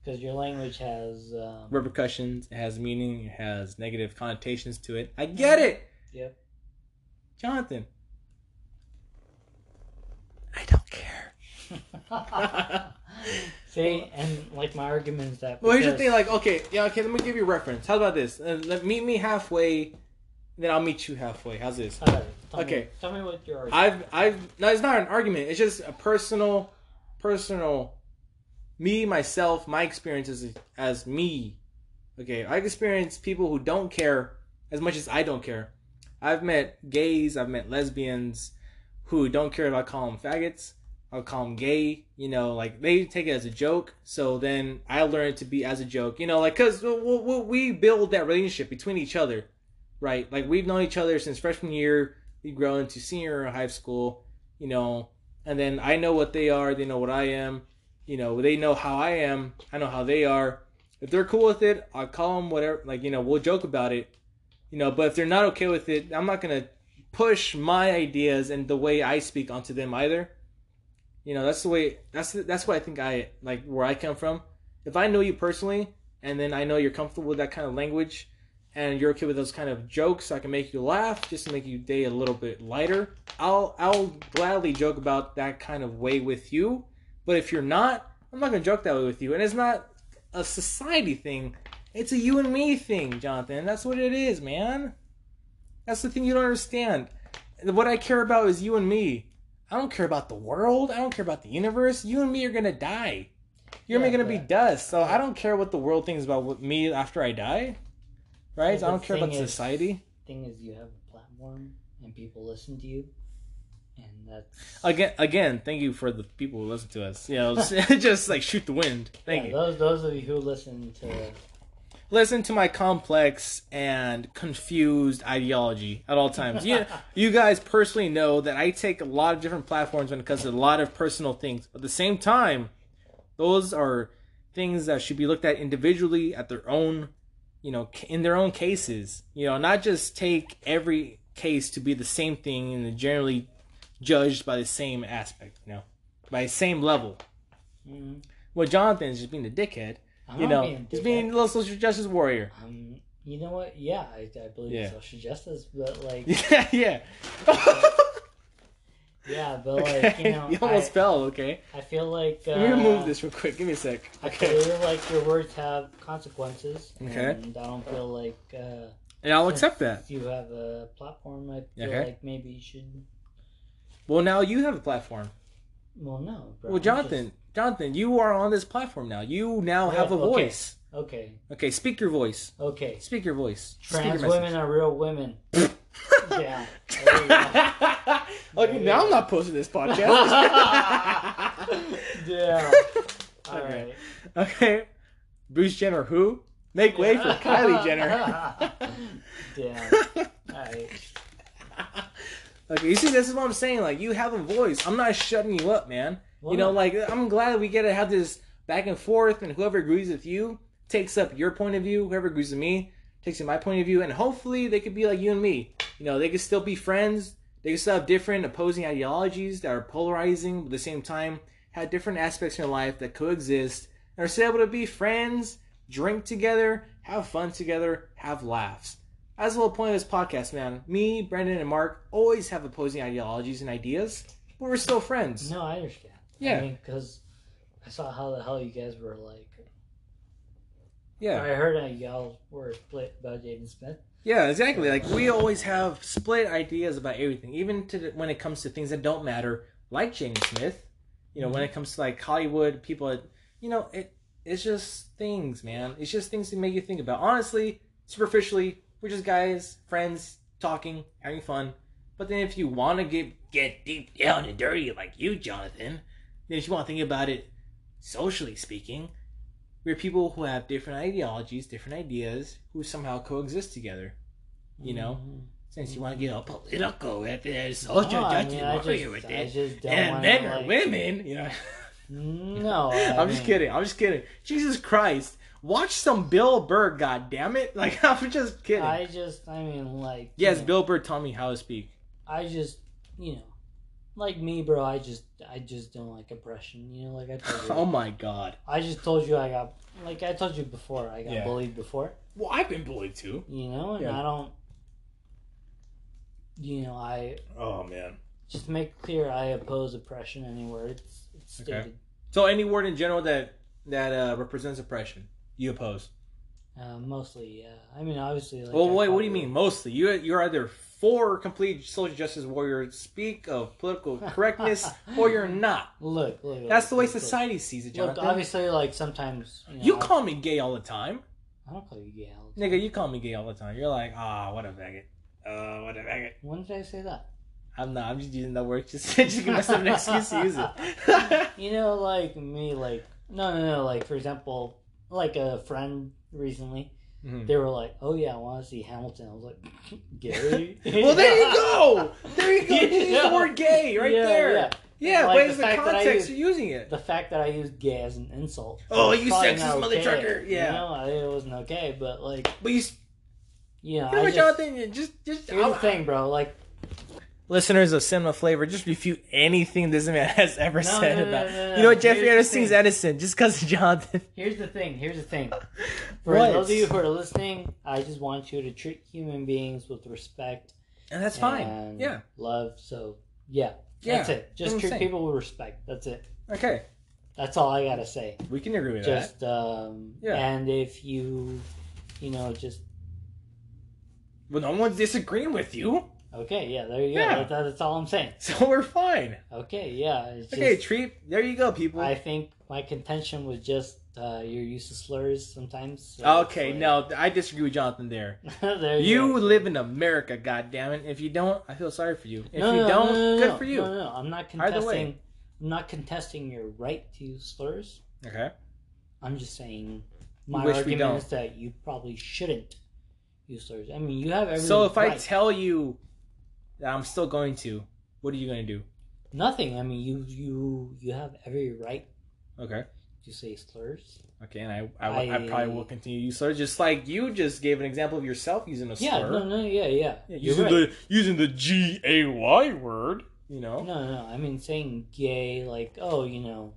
because your language has, um, Repercussions. It has meaning. It has negative connotations to it. I get it. Yep. Jonathan. I don't care. See, and like my argument is that. Well, here's the thing. Like, okay, yeah, okay. Let me give you a reference. How about this? Uh, let meet me halfway, then I'll meet you halfway. How's this? Alright, tell Okay. Me, tell me what your argument. I've I've no, it's not an argument. It's just a personal, personal, me myself, my experiences as me. Okay, I've experienced people who don't care as much as I don't care. I've met gays, I've met lesbians who don't care if I call them faggots. I'll call them gay. You know, like they take it as a joke. So then I learned to be as a joke. You know, like because we build that relationship between each other, right? Like we've known each other since freshman year we grow into senior high school, you know, and then I know what they are, they know what I am, you know, they know how I am, I know how they are. If they're cool with it, I'll call them whatever, like, you know, we'll joke about it, you know, but if they're not okay with it, I'm not going to push my ideas and the way I speak onto them either. You know, that's the way, that's, that's what I think I, like, where I come from. If I know you personally, and then I know you're comfortable with that kind of language, and you're okay with those kind of jokes, I can make you laugh just to make your day a little bit lighter. I'll I'll gladly joke about that kind of way with you. But if you're not, I'm not gonna joke that way with you. And it's not a society thing. It's a you and me thing, Jonathan. That's what it is, man. That's the thing you don't understand. What I care about is you and me. I don't care about the world. I don't care about the universe. You and me are gonna die. You're Yeah, gonna be dust. So I don't care what the world thinks about me after I die. Right? So I don't care about is- society. thing is, you have a platform and people listen to you, and that's Again, again, thank you for the people who listen to us. You know, just like shoot the wind. Thank yeah, you. Those those of you who listen to Listen to my complex and confused ideology at all times. You, you guys personally know that I take a lot of different platforms when it comes to a lot of personal things. But at the same time, those are things that should be looked at individually at their own, you know, in their own cases. You know, not just take every case to be the same thing and generally judged by the same aspect. You know, by the same level. mm, Well, Jonathan is just being a dickhead. I'm you know, being he's being a little social justice warrior. Um, you know what? Yeah, I, I believe Yeah. in social justice, but like, Yeah, yeah. yeah, but like, you know, almost I, fell. Okay, I feel like uh, let me remove this real quick. Give me a sec. I Okay, feel like your words have consequences, Okay. and I don't feel like uh, and I'll accept that. if you have a platform, I feel Okay. like maybe you should. Well, now you have a platform. Well, no, bro. Well, Jonathan, Jonathan, you are on this platform now. You now Yeah, have a okay. voice. just- okay, Okay, speak your voice. okay. Speak your voice. Trans your women are real women. yeah. Okay, now I'm not posting this podcast. Yeah. All Okay. right. okay, Bruce Jenner, who? Make way for Kylie Jenner. Damn. All right. Okay, you see, this is what I'm saying. Like, you have a voice. I'm not shutting you up, man. Well, you know, no. like, I'm glad we get to have this back and forth, and whoever agrees with you takes up your point of view. Whoever agrees with me takes up my point of view, and hopefully they could be like you and me. You know, they could still be friends. They could still have different opposing ideologies that are polarizing, but at the same time have different aspects in their life that coexist, and are still able to be friends, drink together, have fun together, have laughs. That's the whole point of this podcast, man. Me, Brendan, and Mark always have opposing ideologies and ideas, but we're still friends. No, I understand. Yeah. I mean, because I saw how the hell you guys were like. Yeah. I heard that y'all were split about Jaden Smith. Yeah, exactly. Like we always have split ideas about everything, even to the, when it comes to things that don't matter, like Jaden Smith. You know, when it mm-hmm. comes to like Hollywood, people, you know, it it's just things, man. It's just things to make you think about. Honestly, superficially, we're just guys, friends, talking, having fun. But then if you want to get get deep down and dirty like you, Jonathan, then if you want to think about it socially speaking, we're people who have different ideologies, different ideas, who somehow coexist together. You know, Mhm. since you want to get all political with it, social No, I justice mean, I warrior with I it, and men or like- women, you know. No, I I'm just kidding. I'm just kidding. Jesus Christ. Watch some Bill Burr, god damn it. Like I'm just kidding. I just, I mean, like. yes, you know, Bill Burr taught me how to speak. I just, you know, like me, bro. I just, I just don't like oppression. You know, like I told you. Oh my god. I just told you I got, like I told you before, I got Yeah. bullied before. Well, I've been bullied too. You know, and Yeah. I don't. You know, I Oh man. just make clear I oppose oppression anywhere it's, it's Okay. stated. So any word in general that that uh, represents oppression, you oppose. Uh, mostly, yeah. I mean, obviously. Like, well, I wait. What do you mean? Mostly, you you're either for complete social justice warrior speak of political correctness, or you're not. Look, look. look, That's the way look, look. society sees it, Look, obviously, like sometimes you, know, you call me gay all the time, I don't call you gay. all the time. nigga. You call me gay all the time. You're like, ah, what a faggot. Uh, what a faggot. When did I say that? I'm not. I'm just using that word just just to give myself an excuse to use it. You know, like me, like no, no, no. Like for example, like a friend recently, Mhm. they were like, "Oh yeah, I want to see Hamilton." I was like, "Gary." Well, there you go. There you go. You use the word gay right Yeah, there. yeah. Yeah, Like but the it's the fact context use- you're using it. The fact that I used "gay" as an insult. Oh, you probably sexist not mother okay, trucker. Yeah. You know, it wasn't okay, but like, But you, you know, you know I what, just, Jonathan? You Just, just. here's the thing, bro. Like, Listeners of Cinema Flavor, just refute anything this man has ever No, said no, no, about. you know what? Jeffrey Here's the Edison just because of Jonathan. here's the thing. Here's the thing. For What? those of you who are listening, I just want you to treat human beings with respect And that's fine. and Yeah. love. So yeah, Yeah, that's it. Just treat people with respect. That's it. Okay. That's all I gotta say. We can agree with that. Just um, Yeah. and if you, you know, just. Well, no one's disagreeing with you, okay, yeah, there you go. Yeah. That's, that's all I'm saying. so we're fine. Okay, yeah. It's just, Okay, treat. There you go, people. I think my contention was just uh, your use of slurs sometimes. so okay, it's no, I disagree with Jonathan there. there You go. live in America, goddammit. If you don't, I feel sorry for you. If No, you no, don't, no, no, good for you. No, no, no. I'm not contesting. I'm not contesting your right to use slurs. Okay. I'm just saying my wish argument is that you probably shouldn't use slurs. I mean, you have every So if I tell you that I'm still going to, what are you going to do? nothing. I mean, you you you have every right Okay. to say slurs. Okay, and I, I, I, I- probably will continue to use slurs, just like you just gave an example of yourself using a Yeah, slur. no, no, yeah, yeah. Yeah, using right. the using the G A Y word. You know. No, no, I mean saying gay, like, oh, you know,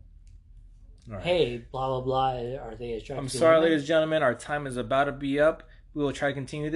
right. hey, blah blah blah. Are they attracted? I'm sorry, ladies and gentlemen. Our time is about to be up. We will try to continue this.